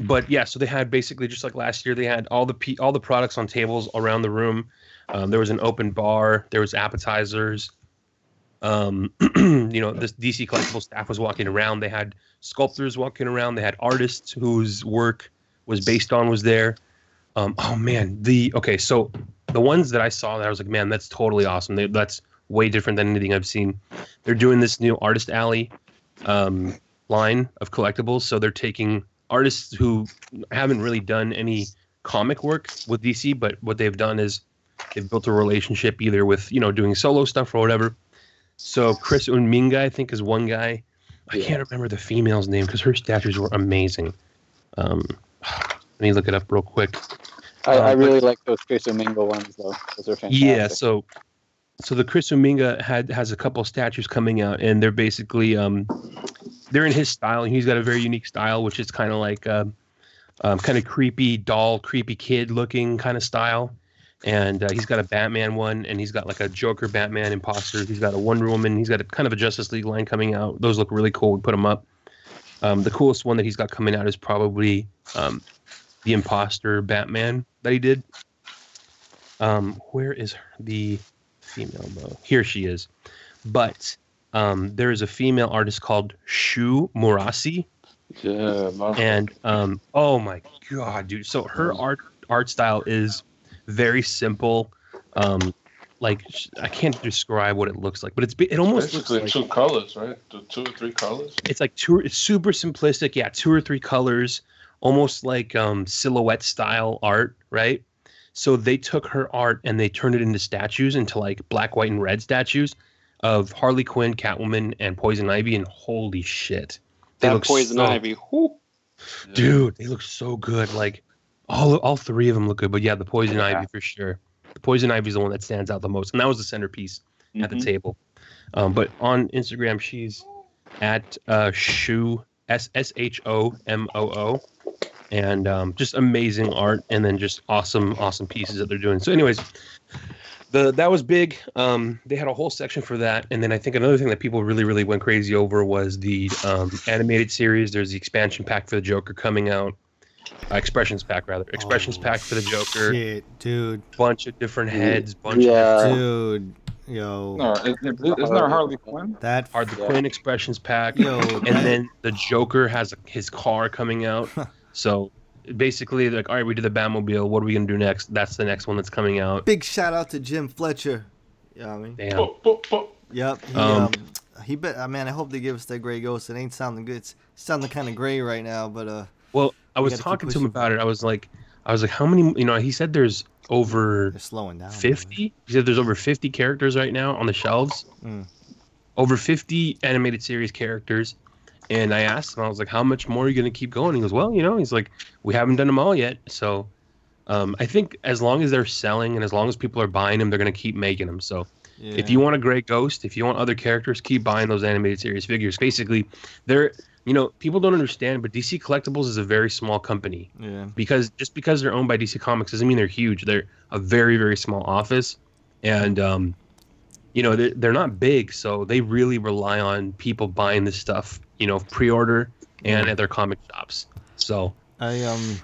but yeah, so they had basically just like last year, they had all the pe- all the products on tables around the room. Um, there was an open bar. There was appetizers. Um, you know, this DC collectible staff was walking around. They had sculptors walking around. They had artists whose work was based on was there. Um, oh man, the okay, so the ones that I saw that I was like, man, that's totally awesome. They, that's way different than anything I've seen. They're doing this new artist alley um, line of collectibles. So they're taking artists who haven't really done any comic work with DC, but what they've done is they've built a relationship either with you know doing solo stuff or whatever. So Chris Uminga, I think, is one guy. I can't remember the female's name because her statues were amazing. Um, let me look it up real quick.
I, I
Uh, but-
really like those Chris Uminga ones though. Those are fantastic.
Yeah, so so the Chris Uminga had has a couple statues coming out, and they're basically um, they're in his style. and He's got a very unique style, which is kind of like um, um, kind of creepy doll, creepy kid looking kind of style. And uh, he's got a Batman one, and he's got like a Joker Batman imposter. He's got a Wonder Woman. He's got a kind of a Justice League line coming out. Those look really cool. We put them up. Um, the coolest one that he's got coming out is probably um, the imposter Batman that he did. Um, where is the female though? Here she is. But um, there is a female artist called Sho Murase.
Yeah.
And um, oh my god, dude! So her art art style is very simple. Um, like I can't describe what it looks like, but it's it almost looks like
two colors, right? Two or three colors.
it's like two it's super simplistic yeah two or three colors almost like um silhouette style art right so they took her art and they turned it into statues into like black white and red statues of harley quinn catwoman and poison ivy and holy shit they
That
look
poison
so-
ivy. whew.
dude they look so good like all all three of them look good but yeah the poison ivy for sure the poison ivy is the one that stands out the most and that was the centerpiece at the
Mhm.
table um, but on instagram she's at uh shu s s h o m o o and um, just amazing art and then just awesome awesome pieces that they're doing so anyways the that was big. Um, they had a whole section for that. And then i think another thing that people really really went crazy over was the um, animated series. There's the expansion pack for the joker coming out. Uh, expressions pack rather. Expressions pack for the joker.
Shit, dude.
bunch of different heads bunch
Yeah.
of
Dude, yo.
No, is, isn't there Harley Quinn?
That
Harley Quinn expressions pack.
Yo,
and
that-
then the joker has his car coming out. So basically like, all right, we did the Batmobile. What are we gonna do next? That's the next one that's coming out.
Big shout out to Jim Fletcher. Yeah, I mean.
Damn.
Yep. He,
Um,
um, he bet. Uh, man, I hope they give us that gray ghost. It ain't sounding good. It's sounding kind of gray right now, but uh.
Well, I was talking to him about it. I was like, I was like, how many? You know, he said there's over
They're slowing down.
fifty. He said there's over fifty characters right now on the shelves.
Mm.
Over fifty animated series characters. And I asked him, I was like, how much more are you gonna keep going? He goes, well, you know, he's like, we haven't done them all yet. So, um, I think as long as they're selling and as long as people are buying them, they're gonna keep making them. So. If you want a gray ghost, if you want other characters, keep buying those animated series figures. Basically, they're you know people don't understand, but DC Collectibles is a very small company
Yeah.
because just because they're owned by DC Comics doesn't mean they're huge. They're a very very small office, and um, you know they're, they're not big, so they really rely on people buying this stuff. You know, pre-order and at their comic shops. So
I um,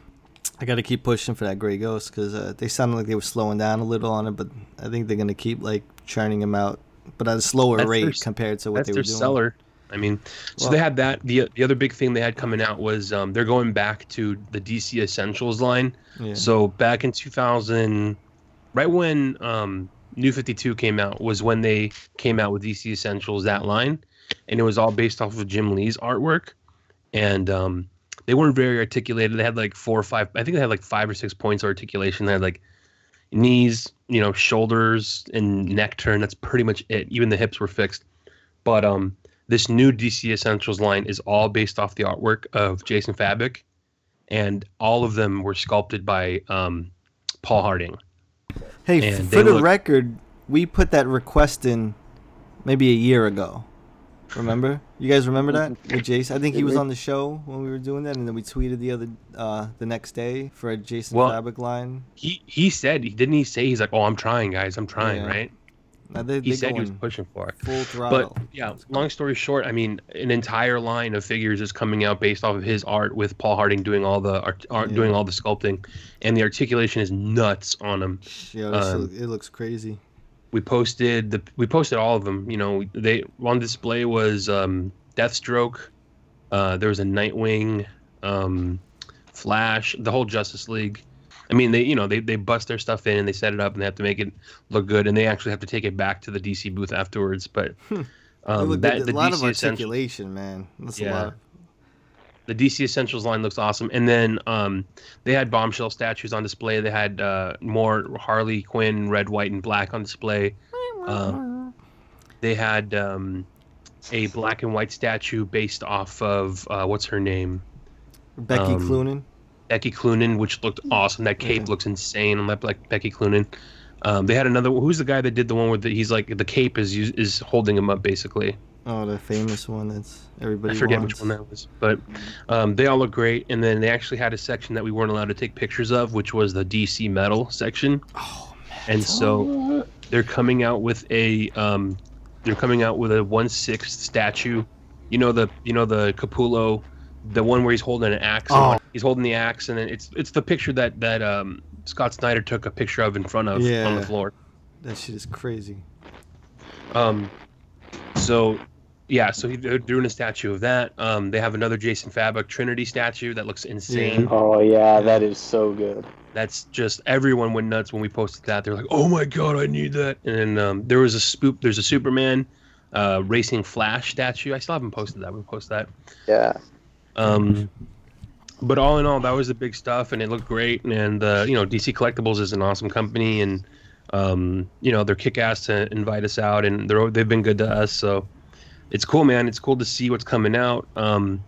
I got to keep pushing for that gray ghost because uh, they sounded like they were slowing down a little on it, but I think they're gonna keep like churning them out, but at a slower
That's
rate
their
compared to what they were doing.
seller. I mean, so
Well-
they had that. the The other big thing they had coming out was um, they're going back to the DC Essentials line.
Yeah.
So back in 2000, right when um, New 52 came out, was when they came out with DC Essentials that line, and it was all based off of Jim Lee's artwork, and um, they weren't very articulated. They had like four or five. I think they had like five or six points of articulation. They had like knees, you know, shoulders and neck turn. That's pretty much it. Even the hips were fixed. But um, this new DC Essentials line is all based off the artwork of Jason Fabok, and all of them were sculpted by um, Paul Harding.
Hey,
And
for the
look-
record, we put that request in maybe a year ago. Remember? You guys remember that with Jason? I think he was on the show when we were doing that, and then we tweeted the other uh, the next day for a Jason
Well,
Fabok line.
He he said didn't he say he's like oh I'm trying guys I'm trying
Yeah.
right.
Now they,
he
they
said he was pushing for it.
full throttle.
But yeah, long story short, I mean, an entire line of figures is coming out based off of his art, with Paul Harding doing all the art, art
Yeah.
doing all the sculpting, and the articulation is nuts on him.
Yeah,
Um,
it looks crazy.
We posted the we posted all of them. You know, they on display was um, Deathstroke. Uh, there was a Nightwing, um, Flash, the whole Justice League. I mean, they you know they, they bust their stuff in and they set it up and they have to make it look good and they actually have to take it back to the DC booth afterwards. But um, that the
a lot
DC
of articulation, man. That's a lot. Of,
the DC Essentials line looks awesome. And then um, they had bombshell statues on display. They had uh, more Harley Quinn, red, white, and black on display. Uh, they had um, a black and white statue based off of uh, what's her name?
Becky
Um,
Cloonan.
Becky Cloonan, which looked awesome. That cape looks insane on that like Becky Cloonan. Um, they had another. Who's the guy that did the one where the, he's like the cape is is holding him up basically.
Oh, the famous one that's everybody
I forget
wants.
which one that was, but um, they all look great. And then they actually had a section that we weren't allowed to take pictures of, which was the DC metal section. Oh man! And so they're coming out with a um, they're coming out with a one sixth statue. You know the you know the Capullo, the one where he's holding an axe. and
Oh.
He's holding the axe, and then it's it's the picture that that um, Scott Snyder took a picture of in front of on the floor.
That shit is crazy.
Um, so yeah, so he- they're doing a statue of that. Um, they have another Jason Fabok Trinity statue that looks insane.
Oh yeah, that is so good.
That's just everyone went nuts when we posted that. They're like, "Oh my god, I need that!" And um, there was a spoop. There's a Superman uh, racing Flash statue. I still haven't posted that. We'll post that.
Yeah.
Um, but all in all, that was the big stuff, and it looked great. And uh, you know, DC Collectibles is an awesome company, and um, you know they're kick ass to invite us out, and they're they've been good to us. So it's cool, man. It's cool to see what's coming out. Um,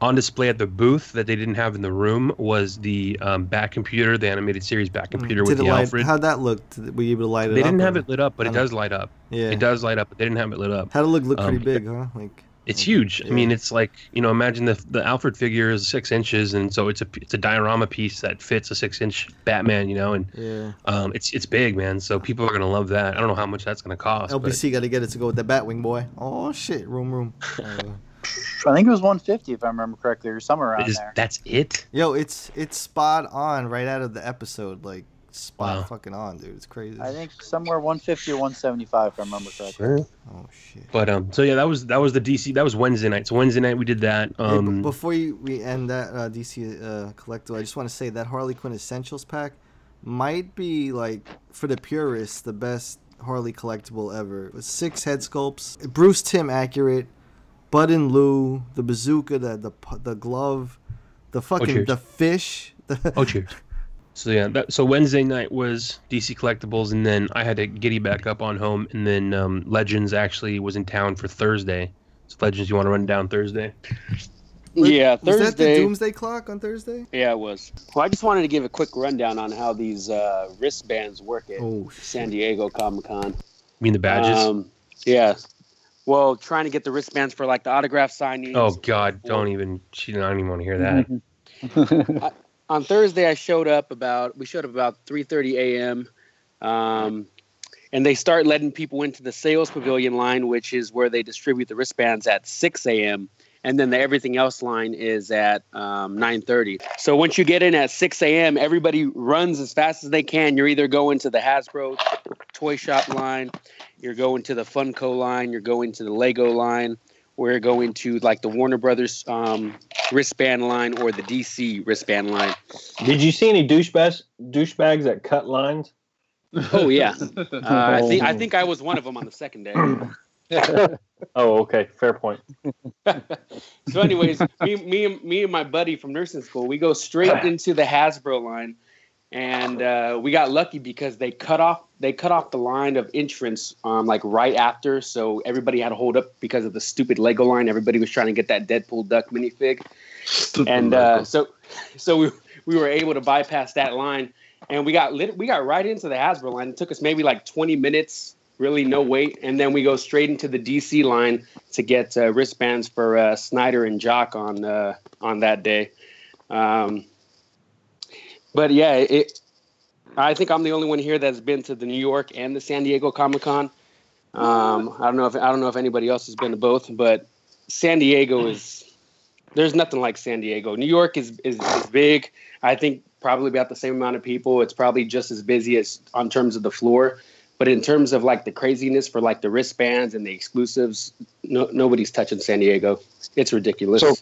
on display at the booth that they didn't have in the room was the um, Bat Computer, the animated series Bat Computer with the Alfred.
How'd that looked were you able to light it They didn't have it
lit up? But it does light up.
Yeah, it
does light up. They
Did it
the
light,
Alfred.
How'd that look? Were you able to light it
They
up?
didn't have
or-
it lit up, but
I
it
don't-
does light up.
Yeah.
It does light up, but they didn't have it lit up.
How'd it look? Look pretty big, huh? Like
It's huge. I mean, it's like you know, imagine the the Alfred figure is six inches, and so it's a it's a diorama piece that fits a six inch Batman. You know, and
yeah.
um, it's it's big, man. So people are gonna love that. I don't know how much that's gonna cost. but-
LBC got to get it to go with the Batwing boy. Oh shit, room room. Uh,
I think it was 150 if I remember correctly, or somewhere around
Is-
there.
that's it.
Yo, it's it's spot on right out of the episode. Like spot
Wow.
fucking on, dude. It's crazy.
I think somewhere 150 or 175, if I remember correctly.
Oh shit.
But um, so yeah, that was that was the DC. That was Wednesday night. So Wednesday night we did that.
Hey, b-
Um,
before you, we end that uh, DC uh, collectible, I just want to say that Harley Quinn Essentials pack might be like for the purists the best Harley collectible ever. With six head sculpts, Bruce Timm accurate, Bud and Lou, the bazooka, the the the glove, the fucking
cheers.
the fish. The
oh cheers. So yeah, that, so Wednesday night was DC collectibles, and then I had to giddy back up on home, and then um, Legends actually was in town for Thursday. So Legends, you want to run down Thursday?
Yeah, Thursday.
Was that the Doomsday Clock on Thursday?
Yeah, it was. Well, I just wanted to give a quick rundown on how these uh, wristbands work at
Oh,
San Diego Comic Con.
You mean the badges?
Um, yeah. Well, trying to get the wristbands for like the autograph signings.
oh God, don't even. She I don't even want to hear that.
on Thursday I showed up about we showed up about 3:30 a.m. Um, and they start letting people into the sales pavilion line, which is where they distribute the wristbands at 6 a.m. And then the everything else line is at um, 9:30. So once you get in at 6 a.m., everybody runs as fast as they can. You're either going to the Hasbro toy shop line, you're going to the Funko line, you're going to the Lego line, or you're going to like the Warner Brothers um, wristband line or the DC wristband line.
Did you see any douchebags douchebags that cut lines?
Oh yeah, uh, I think I think I was one of them on the second day.
oh, okay, fair point.
So, anyways, me, me, and- me and my buddy from nursing school, we go straight into the Hasbro line, and uh, we got lucky because they cut off they cut off the line of entrance um, like right after, so everybody had to hold up because of the stupid Lego line. Everybody was trying to get that Deadpool duck minifig, and uh, so so we we were able to bypass that line, and we got lit, we got right into the Hasbro line. It took us maybe like twenty minutes. Really, no wait, and then we go straight into the DC line to get uh, wristbands for uh, Snyder and Jock on uh, on that day. Um, but yeah, it. I think I'm the only one here that's been to the New York and the San Diego Comic Con. Um, I don't know if I don't know if anybody else has been to both, but San Diego is there's nothing like San Diego. New York is, is is big. I think probably about the same amount of people. It's probably just as busy as on terms of the floor, but in terms of like the craziness for like the wristbands and the exclusives, no, nobody's touching San Diego. It's ridiculous.
So,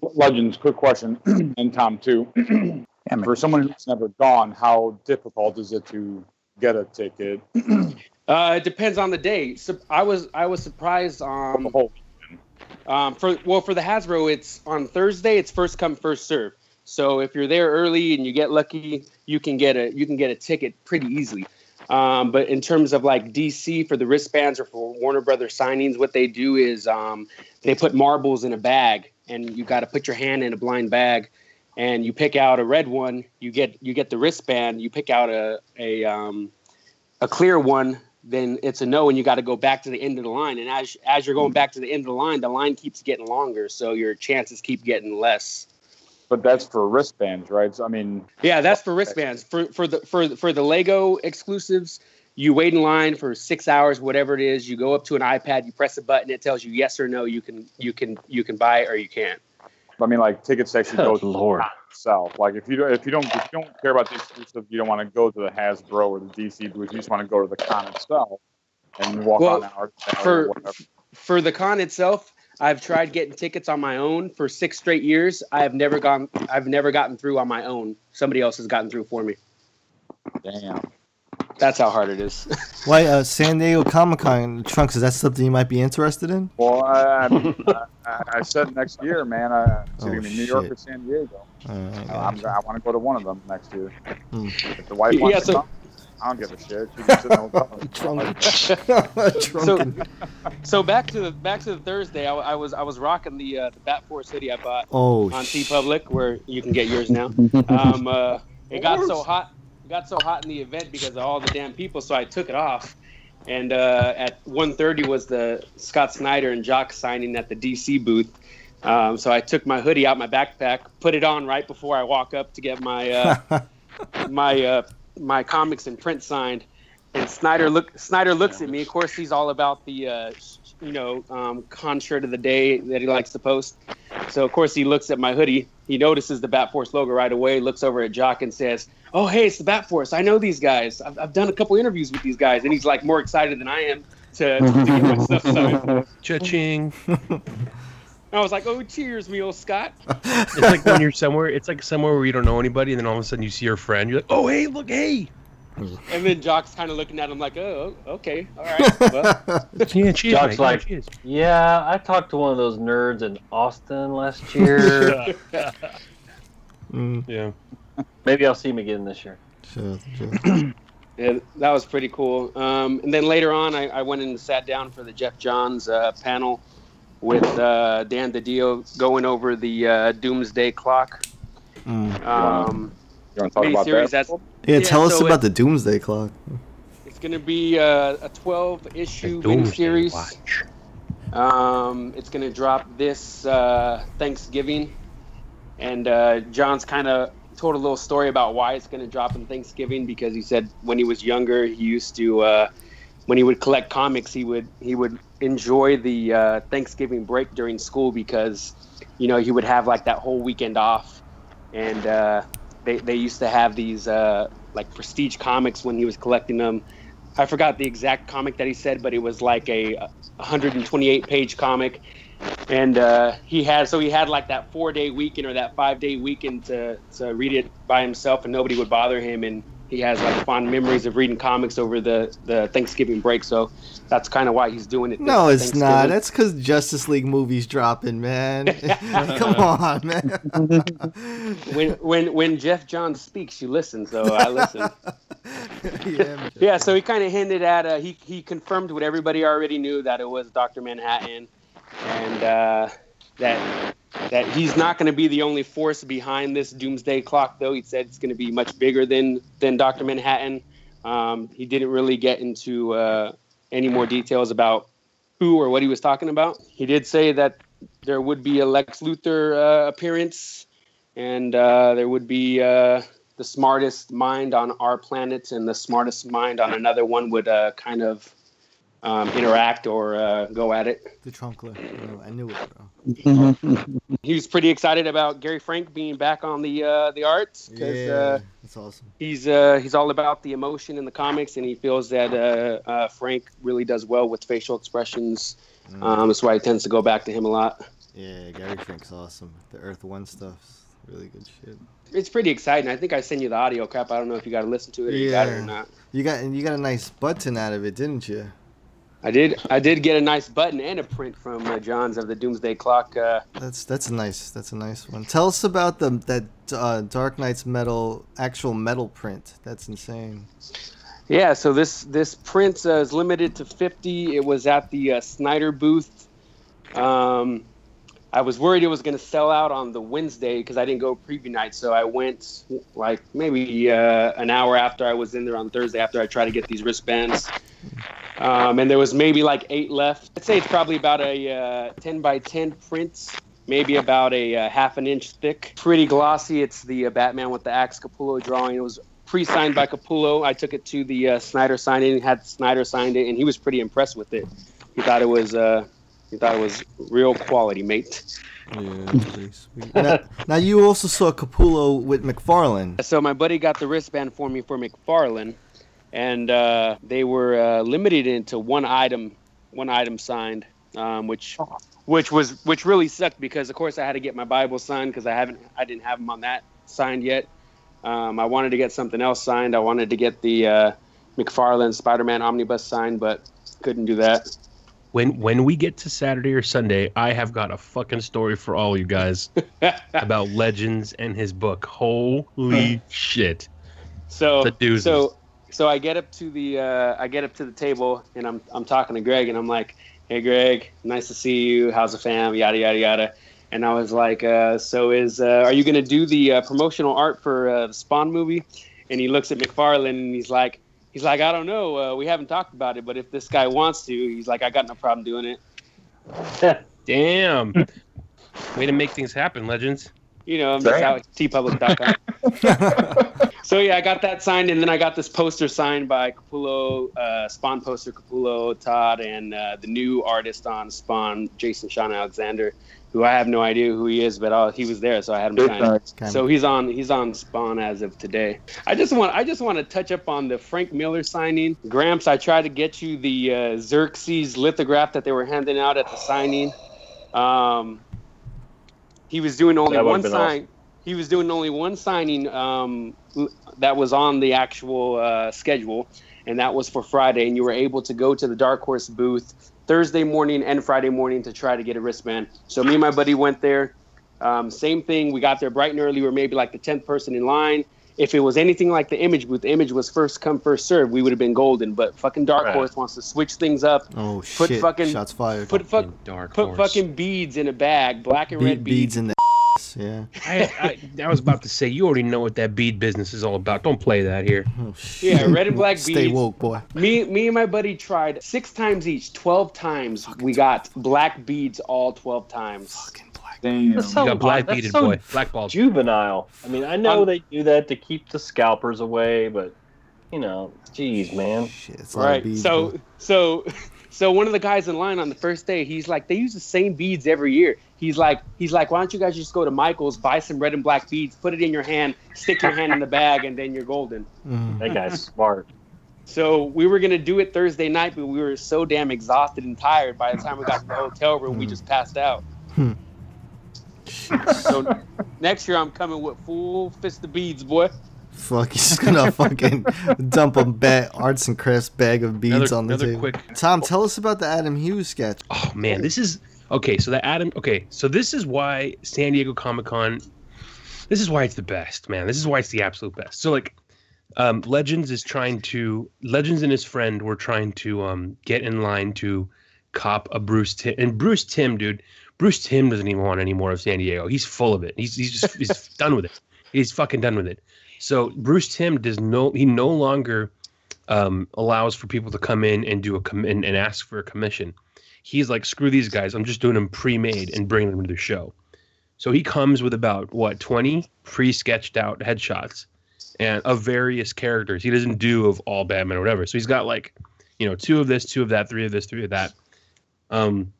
Legends, quick question, and Tom too. For someone who's never gone, how difficult is it to get a ticket?
Uh, it depends on the day. So I was I was surprised. Um, um, for well for the Hasbro, it's on Thursday. It's first come first serve. So if you're there early and you get lucky, you can get a you can get a ticket pretty easily. Um, but in terms of like DC for the wristbands or for Warner Brothers signings, what they do is um, they put marbles in a bag, and you got to put your hand in a blind bag, and you pick out a red one. You get you get the wristband. You pick out a a um, a clear one, then it's a no, and you got to go back to the end of the line. And as as you're going back to the end of the line, the line keeps getting longer, so your chances keep getting less.
But that's for wristbands, right? So, I mean,
Yeah, that's for wristbands. For for the for the- for the Lego exclusives, you wait in line for six hours, whatever it is. You go up to an iPad, you press a button, it tells you yes or no. You can you can you can buy it or you can't.
I mean, like tickets actually go
Oh,
to
Lord.
the con itself. Like if you don't, if you don't, if you don't care about the exclusive, you don't want to go to the Hasbro or the DC booth. You just want to go to the con itself and walk
Well,
on hours or
for for the con itself, I've tried getting tickets on my own for six straight years. I have never gone. I've never gotten through on my own. Somebody else has gotten through for me.
Damn.
That's how hard it is.
Why, uh, San Diego Comic Con trunks? Is that something you might be interested in?
Well, I, I, I, I said next year, man. I, it's either
Oh,
gonna be New York or San Diego.
Alright,
Uh, I'm, I want to go to one of them next year.
Hmm.
If the wife
Yeah,
wants to come, I don't give a shit. She can sit in the hotel.
Drunk.
so, so back to the back to the Thursday. I, I was I was rocking the uh, the Bat Force City I bought
Oh,
on TeePublic, where you can get yours now. Um, uh, it got so hot, it got so hot in the event because of all the damn people, so I took it off. And uh, at 1:30 was the Scott Snyder and Jock signing at the DC booth. Um, so I took my hoodie out my backpack, put it on right before I walk up to get my uh, my uh, my comics and print signed. And Snyder look Snyder looks at me. Of course, he's all about the uh, you know um, con shirt of the day that he likes to post. So of course he looks at my hoodie. He notices the Bat Force logo right away. Looks over at Jock and says, "Oh, hey, it's the Bat Force. I know these guys. I've, I've done a couple interviews with these guys." And he's like more excited than I am to, to, to get my stuff signed.
Cha-ching.
I was like, "Oh, cheers, me old Scott."
It's like when you're somewhere. It's like somewhere where you don't know anybody, and then all of a sudden you see your friend. You're like, "Oh, hey, look, hey."
And then Jock's kind of looking at him like, "Oh, okay, all right." Well,
Yeah, cheers,
Jock's
mate.
like,
Cheers.
yeah, I talked to one of those nerds in Austin last year.
Mm,
Yeah.
Maybe I'll see him again this year.
sure, sure.
yeah, that was pretty cool. Um, and then later on, I, I went and sat down for the Geoff Johns uh, panel with uh, Dan DiDio going over the uh, Doomsday Clock.
Mm.
Um,
You want to talk about
miniseries
that?
That's
Yeah,
Yeah,
tell us about
it-
the Doomsday Clock.
It's going to be uh, a 12 issue
The Doomsday
miniseries.
Watch.
Um, it's going to drop this uh, Thanksgiving. And uh, Johns kind of told a little story about why it's going to drop in Thanksgiving because he said when he was younger, he used to, uh, when he would collect comics, he would he would enjoy the uh, Thanksgiving break during school because, you know, he would have like that whole weekend off. And uh, they, they used to have these uh, like prestige comics when he was collecting them. I forgot the exact comic that he said, but it was like a 128 page comic. And uh, he had so he had like that four day weekend or that five day weekend to, to read it by himself, and nobody would bother him. And he has like fond memories of reading comics over the, the Thanksgiving break. So that's kind of why he's doing it. this
No, it's not. That's because Justice League movies dropping, man. Come on, man.
when when when Geoff Johns speaks, you listen. So I listen.
yeah,
yeah, so he kind of hinted at uh, he he confirmed what everybody already knew that it was Doctor Manhattan, and uh, that that he's not going to be the only force behind this Doomsday Clock. Though he said it's going to be much bigger than than Doctor Manhattan. Um, he didn't really get into uh, any more details about who or what he was talking about. He did say that there would be a Lex Luthor uh, appearance, and uh, there would be uh, the smartest mind on our planet and the smartest mind on another one would uh, kind of um, interact or uh, go at it.
The Trunkler. I knew- I knew it, bro.
He was pretty excited about Gary Frank being back on the uh, the arts because
Yeah,
uh,
that's awesome.
he's uh, he's all about the emotion in the comics, and he feels that uh, uh, Frank really does well with facial expressions. Um, that's why he tends to go back to him a lot.
Yeah, Gary Frank's awesome. The Earth One stuff's really good shit.
It's pretty exciting. I think I sent you the audio crap. I don't know if you got to listen to it or you got it or not.
You got and you got a nice button out of it, didn't you?
I did. I did get a nice button and a print from uh, Johns of the Doomsday Clock. Uh,
That's that's a nice that's a nice one. Tell us about the that uh, Dark Nights metal actual metal print. That's insane.
yeah. So this this print uh, is limited to 50. It was at the uh, Snyder booth. Um, I was worried it was going to sell out on the Wednesday because I didn't go preview night. So I went like maybe uh, an hour after I was in there on Thursday after I tried to get these wristbands. Um, and there was maybe like eight left. I'd say it's probably about a uh, 10 by 10 print, maybe about a uh, half an inch thick. Pretty glossy. It's the uh, Batman with the axe Capullo drawing. It was pre-signed by Capullo. I took it to the uh, Snyder signing, had Snyder signed it, and he was pretty impressed with it. He thought it was uh, he thought it was real quality, mate.
Yeah, sweet. now, now you also saw Capullo with McFarlane.
So my buddy got the wristband for me for McFarlane, and uh, they were uh, limited into one item, one item signed, um, which which was which really sucked because of course I had to get my Bible signed because I haven't I didn't have them on that signed yet. Um, I wanted to get something else signed. I wanted to get the uh, McFarlane Spider-Man omnibus signed, but couldn't do that.
When when we get to Saturday or Sunday, I have got a fucking story for all you guys about Legends and his book. Holy shit!
So so so I get up to the uh, I get up to the table and I'm I'm talking to Greg and I'm like, hey Greg, nice to see you. How's the fam? Yada yada yada. And I was like, uh, so is uh, are you gonna do the uh, promotional art for uh, the Spawn movie? And he looks at McFarlane and he's like, he's like, I don't know. Uh, we haven't talked about it, but if this guy wants to, he's like, I got no problem doing it.
Damn. Way to make things happen, Legends.
You know, I'm just
Damn.
out teepublic.com. So yeah, I got that signed, and then I got this poster signed by Capullo, uh, Spawn poster Capullo, Todd, and uh, the new artist on Spawn, Jason Shawn Alexander, who I have no idea who he is, but uh, he was there, so I had him
Good
sign
night.
it. So he's on he's on Spawn as of today. I just want I just want to touch up on the Frank Miller signing. Gramps, I tried to get you the uh, Xerxes lithograph that they were handing out at the signing. Um, he was doing only one sign.
awesome.
He was doing only one signing um, that was on the actual uh, schedule, and that was for Friday. And you were able to go to the Dark Horse booth Thursday morning and Friday morning to try to get a wristband. So me and my buddy went there. Um, same thing. We got there bright and early. We were maybe like the tenth person in line. If it was anything like the image booth, the image was first come first serve. We would have been golden. But fucking Dark
Right.
Horse wants to switch things up.
Oh
Put
shit!
fucking-
Shots fired.
Put fuck,
Dark
put
Horse.
fucking beads in a bag, black and
Be-
red
beads
beads.
in the ass. Yeah.
I, I, I was about to say, you already know what that bead business is all about. Don't play that here.
Oh.
Yeah, red and black beads.
Stay woke, boy.
Me, me and my buddy tried six times each, twelve times. We got black beads all twelve times.
Fucking black.
Damn.
That's
You
so
got black
that's
beaded
so
boy, black balls.
juvenile. I mean, I know
I'm-
they do that to keep the scalpers away, but you know, geez, man.
Shit, it's a lot of
Right.
beads,
So,
boy.
so, so one of the guys in line on the first day, he's like, they use the same beads every year. He's like, he's like, why don't you guys just go to Michael's, buy some red and black beads, put it in your hand, stick your hand in the bag, and then you're golden.
Mm.
That guy's smart.
So we were gonna do it Thursday night, but we were so damn exhausted and tired. By the time we got to the hotel room, we just passed out.
Hmm.
so next year, I'm coming with full fist of beads, boy.
Fuck, he's just gonna fucking dump a ba- arts and crafts bag of beads
Another-
on the
another
table.
quick-
Tom, tell us about the Adam Hughes sketch.
Oh man, this is okay. So that Adam. Okay, so this is why San Diego Comic Con. This is why it's the best, man. This is why it's the absolute best. So like, um, Legends is trying to Legends and his friend were trying to um get in line to cop a Bruce Timm and Bruce Timm, dude. Bruce Timm doesn't even want any more of San Diego. He's full of it. He's he's just he's done with it. He's fucking done with it. So Bruce Timm does no he no longer um, allows for people to come in and do a com- and, and ask for a commission. He's like, screw these guys. I'm just doing them pre-made and bringing them to the show. So he comes with about what 20 pre-sketched out headshots and of various characters. He doesn't do of all Batman or whatever. So he's got like, you know, two of this, two of that, three of this, three of that. Um,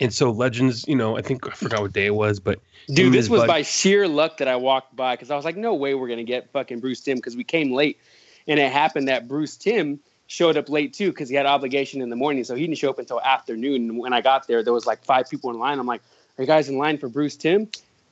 and so Legends, you know, I think I forgot what day it was, but
Dude, this was by sheer luck that I walked by because I was like, no way we're gonna get fucking Bruce Timm because we came late, and it happened that Bruce Timm showed up late too because he had obligation in the morning, so he didn't show up until afternoon. And when I got there, there was like five people in line. I'm like, are you guys in line for Bruce Timm?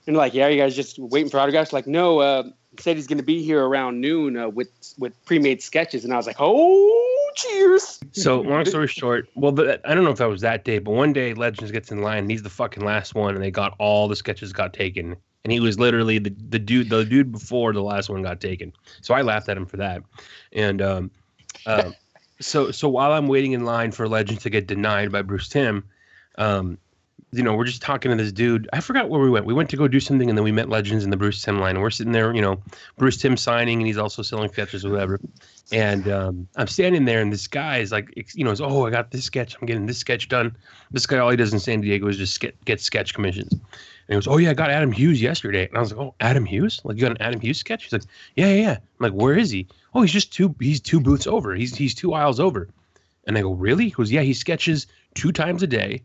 And like, yeah, are you guys just waiting for autographs? Like, no, uh, said he's gonna be here around noon uh, with with pre-made sketches, and I was like, oh, cheers.
So long story short, well, the, I don't know if that was that day, but one day Legends gets in line and he's the fucking last one, and they got all the sketches got taken, and he was literally the, the dude the dude before the last one got taken. So I laughed at him for that, and um, um, so so while I'm waiting in line for Legends to get denied by Bruce Timm, um, you know, we're just talking to this dude. I forgot where we went. We went to go do something, and then we met Legends in the Bruce Timm line. And we're sitting there, you know, Bruce Timm signing, and he's also selling sketches or whatever. And um, I'm standing there, and this guy is like, you know, oh, I got this sketch. I'm getting this sketch done. This guy, all he does in San Diego is just get, get sketch commissions. And he goes, oh, yeah, I got Adam Hughes yesterday. And I was like, oh, Adam Hughes? Like, you got an Adam Hughes sketch? He's like, yeah, yeah, yeah. I'm like, where is he? Oh, he's just two, he's two booths over. He's, he's two aisles over. And I go, really? He goes, yeah, he sketches two times a day,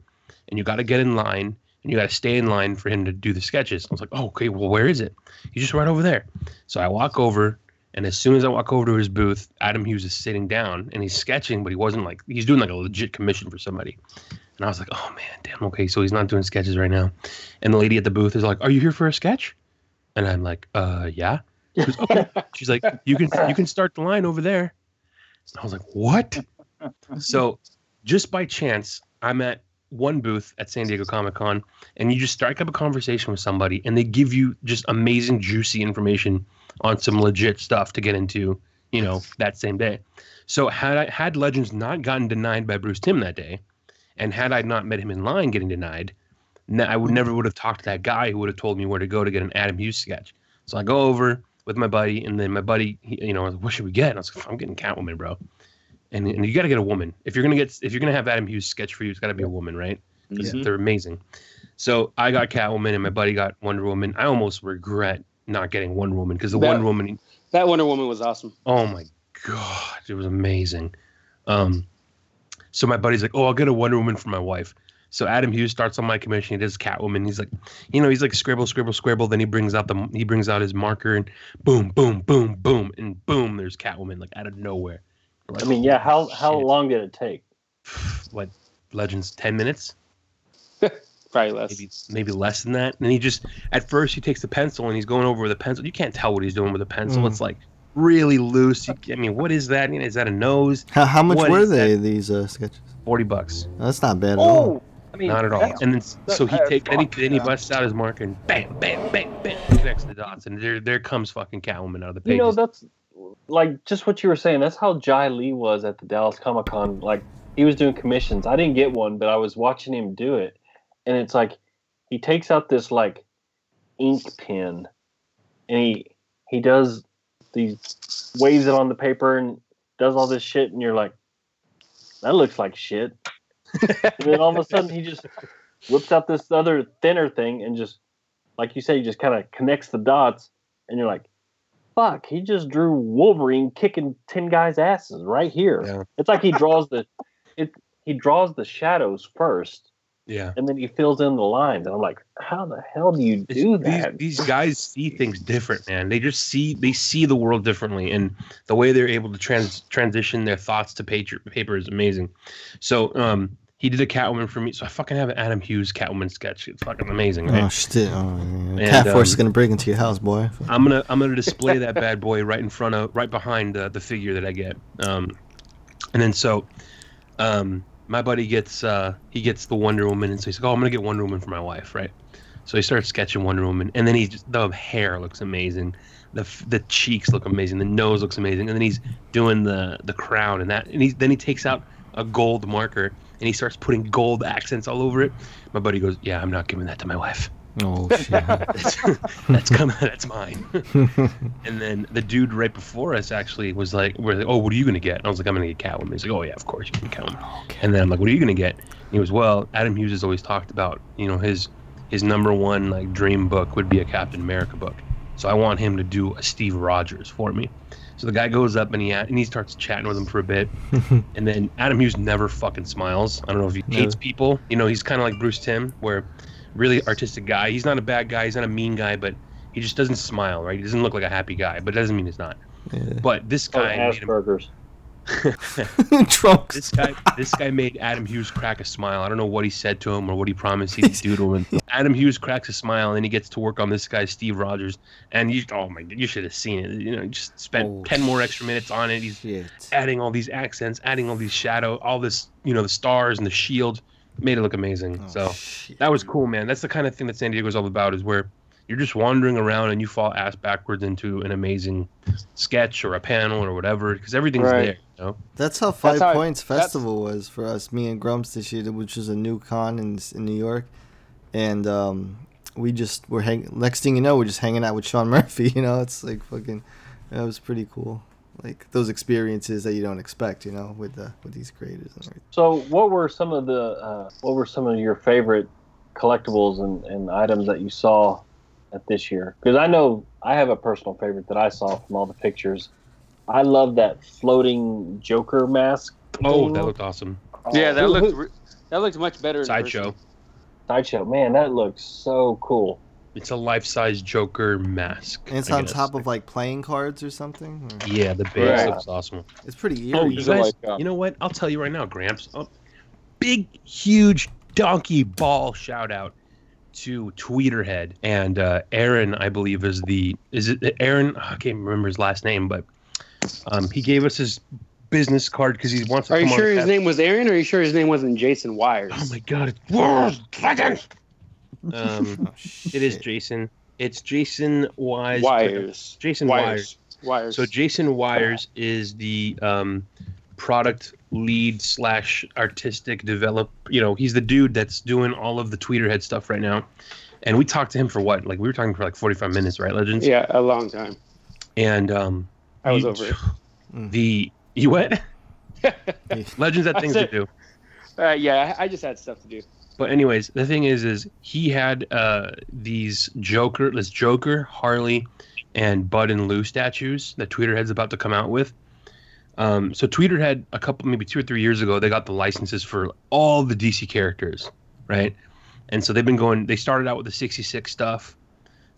and you got to get in line, and you got to stay in line for him to do the sketches. I was like, oh, okay, well, where is it? He's just right over there. So I walk over, and as soon as I walk over to his booth, Adam Hughes is sitting down, and he's sketching, but he wasn't like, he's doing like a legit commission for somebody. And I was like, oh, man, damn, okay, so he's not doing sketches right now. And the lady at the booth is like, are you here for a sketch? And I'm like, uh, yeah. She goes, okay. She's like, you can you can start the line over there. I was like, what? So just by chance, I'm at one booth at San Diego Comic Con, and you just strike up a conversation with somebody, and they give you just amazing, juicy information on some legit stuff to get into, you know, that same day. So had I had Legends not gotten denied by Bruce Timm that day, and had I not met him in line getting denied, I would never would have talked to that guy who would have told me where to go to get an Adam Hughes sketch. So I go over with my buddy, and then my buddy, he, you know, what should we get? And I was like, I'm getting Catwoman, bro. And, and you got to get a woman if you're gonna get if you're gonna have Adam Hughes sketch for you. It's got to be a woman, right? 'Cause
Mhm.
they're amazing. So I got Catwoman, and my buddy got Wonder Woman. I almost regret not getting Wonder Woman because the
That-
Wonder Woman
That Wonder Woman was awesome.
Oh my god, it was amazing. Um, so my buddy's like, "Oh, I'll get a Wonder Woman for my wife." So Adam Hughes starts on my commission. He does Catwoman. He's like, you know, he's like scribble, scribble, scribble. Then he brings out the he brings out his marker and boom, boom, boom, boom, and boom, there's Catwoman like out of nowhere. We're
I mean, yeah. How how long did it take?
what Legends ten minutes?
Probably less.
Maybe maybe less than that. And he just at first he takes the pencil and he's going over with a pencil. You can't tell what he's doing with a pencil.
Mm.
It's like really loose. You, I mean, what is that? You know, is that a nose?
How, how much
What
were
is
they? These uh, sketches?
Forty bucks.
That's not bad at
Oh,
all.
I mean,
Not at all.
that's-
And then so he takes then he, then he busts out his marker and bam, bam, bam, bam, connects the dots, and there there comes fucking Catwoman out of the pages.
You know, that's like just what you were saying. That's how Jae Lee was at the Dallas Comic Con. Like he was doing commissions. I didn't get one, but I was watching him do it, and it's like he takes out this like ink pen, and he he does these waves it on the paper and does all this shit, and you're like, that looks like shit. and then all of a sudden he just whips out this other thinner thing and just like you say, he just kind of connects the dots, and you're like, fuck, he just drew Wolverine kicking ten guys' asses right here.
Yeah.
It's like he draws the it he draws the shadows first,
yeah.
and then he fills in the lines. And I'm like, how the hell do you do
These,
that?
these guys see things different, man. They just see they see the world differently, and the way they're able to trans transition their thoughts to paper paper is amazing. So, um, he did a Catwoman for me, so I fucking have an Adam Hughes Catwoman sketch. It's fucking amazing, right?
Oh shit! Oh.
And,
Cat Force is
um,
gonna break into your house, boy.
I'm gonna I'm gonna display that bad boy right in front of right behind uh, the figure that I get. Um, and then so, um, my buddy gets uh, he gets the Wonder Woman, and so he's like, oh, I'm gonna get Wonder Woman for my wife, right? So he starts sketching Wonder Woman, and then he just, the hair looks amazing, the the cheeks look amazing, the nose looks amazing, and then he's doing the the crown and that, and he then he takes out a gold marker and he starts putting gold accents all over it. My buddy goes, yeah, I'm not giving that to my wife.
Oh shit!
that's, that's coming. That's mine. and then the dude right before us actually was like, "We're like, oh, what are you gonna get?" And I was like, "I'm gonna get Catwoman." He's like, "Oh yeah, of course you can get Catwoman." And then I'm like, "What are you gonna get?" And he was, "Well, Adam Hughes has always talked about, you know, his his number one like dream book would be a Captain America book. So I want him to do a Steve Rogers for me." So the guy goes up and he and he starts chatting with him for a bit, and then Adam Hughes never fucking smiles. I don't know if he
Never.
hates people. You know, he's kind of like Bruce Timm, where really artistic guy. He's not a bad guy. He's not a mean guy, but he just doesn't smile. Right? He doesn't look like a happy guy, but it doesn't mean he's not. But this
Or
guy made him.
Trunks.
This guy, this guy made Adam Hughes crack a smile. I don't know what he said to him or what he promised he'd do to him. Adam Hughes cracks a smile, and then he gets to work on this guy, Steve Rogers. And you, oh my, you should have seen it. You know, he just spent
Oh,
ten more extra minutes on it. He's
Shit.
adding all these accents, adding all these shadow, all this, you know, the stars and the shield, made it look amazing.
Oh,
so
shit.
that was cool, man. That's the kind of thing that San Diego's all about, is where you're just wandering around and you fall ass backwards into an amazing sketch or a panel or whatever, because everything's
Right.
there. You?
That's how Five
how
Points
that's-
Festival was for us, me and Grumps this year, which was a new con in in New York, and um, we just were hanging. Next thing you know, we're just hanging out with Sean Murphy. You know, it's like fucking. That was pretty cool. Like those experiences that you don't expect, you know, with the with these creators and everything.
So, what were some of the uh, what were some of your favorite collectibles and, and items that you saw at this year? Because I know I have a personal favorite that I saw from all the pictures. I love that floating Joker mask.
Oh,
thing.
that looked awesome.
Yeah, that
Who-
looked
who-
that looked much better.
Sideshow.
sideshow. Man, that looks so cool.
It's a life-size Joker mask.
And it's
I
on
guess.
top of like playing cards or something. or-
Yeah, the base
Right.
looks awesome.
It's pretty eerie.
Oh, you guys,
uh,
you know what? I'll tell you right now, Gramps. Oh, big, huge donkey ball shout out to Tweeterhead and uh, Aaron. I believe is the is it Aaron? I can't remember his last name, but um, he gave us his business card because he wants to.
Are you
come on
sure
the
his
cast-
name was Aaron? Or are you sure his name wasn't Jason Wires?
Oh my god! It's world. Um,
Oh,
it is. Jason. It's Jason Wise.
Wires.
Jason Wires.
Wires.
So Jason Wires is the um, product lead slash artistic develop. You know, he's the dude that's doing all of the Tweeterhead stuff right now. And we talked to him for what? Like we were talking for like forty five minutes, right, Legends?
yeah, a long time.
And um,
I was
you-
over it.
The you what? Legends had things to do.
Uh, yeah, I I just had stuff to do.
But anyways, the thing is, is he had uh, these Joker, this Joker, Harley, and Bud and Lou statues that Tweeterhead's about to come out with. Um, so Tweeterhead a couple, maybe two or three years ago, they got the licenses for all the DC characters, right? And so they've been going. They started out with the '66 stuff.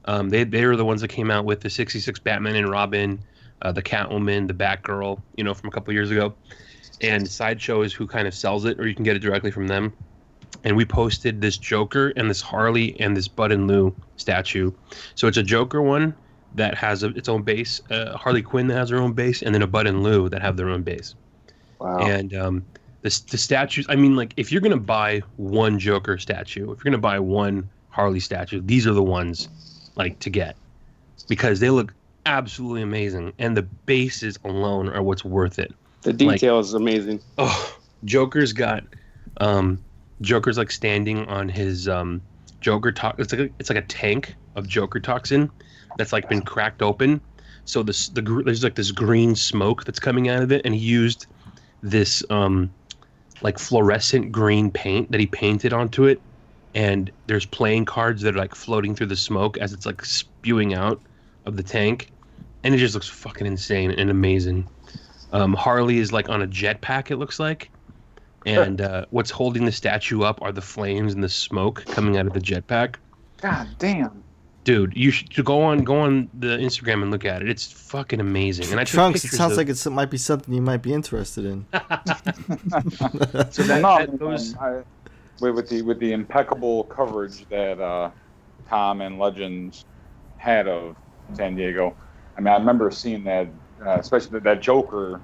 Um, they they were the ones that came out with the '66 Batman and Robin, uh, the Catwoman, the Batgirl, you know, from a couple years ago. And Sideshow is who kind of sells it, or you can get it directly from them. And we posted this Joker and this Harley and this Bud and Lou statue. So it's a Joker one that has a, its own base, uh, Harley Quinn that has her own base, and then a Bud and Lou that have their own base.
Wow.
And um, the the statues. I mean, like if you're gonna buy one Joker statue, if you're gonna buy one Harley statue, these are the ones like to get because they look absolutely amazing, and the bases alone are what's worth it.
The detail is amazing.
Oh, Joker's got um Joker's like standing on his um Joker to- it's like a, it's like a tank of Joker toxin that's like been cracked open. So this the gr- there's like this green smoke that's coming out of it and he used this um like fluorescent green paint that he painted onto it and there's playing cards that are like floating through the smoke as it's like spewing out of the tank and it just looks fucking insane and amazing. Um, Harley is like on a jetpack, it looks like, and uh, what's holding the statue up are the flames and the smoke coming out of the jetpack.
God damn.
Dude, you should go on go on the Instagram and look at it. It's fucking amazing. And I
Trunks, it sounds
of-
like it's, it might be something you might be interested in.
So that-
no,
that
man, I, with, with the with the impeccable coverage that uh, Tom and Legends had of San Diego. I mean, I remember seeing that, uh, especially that, that Joker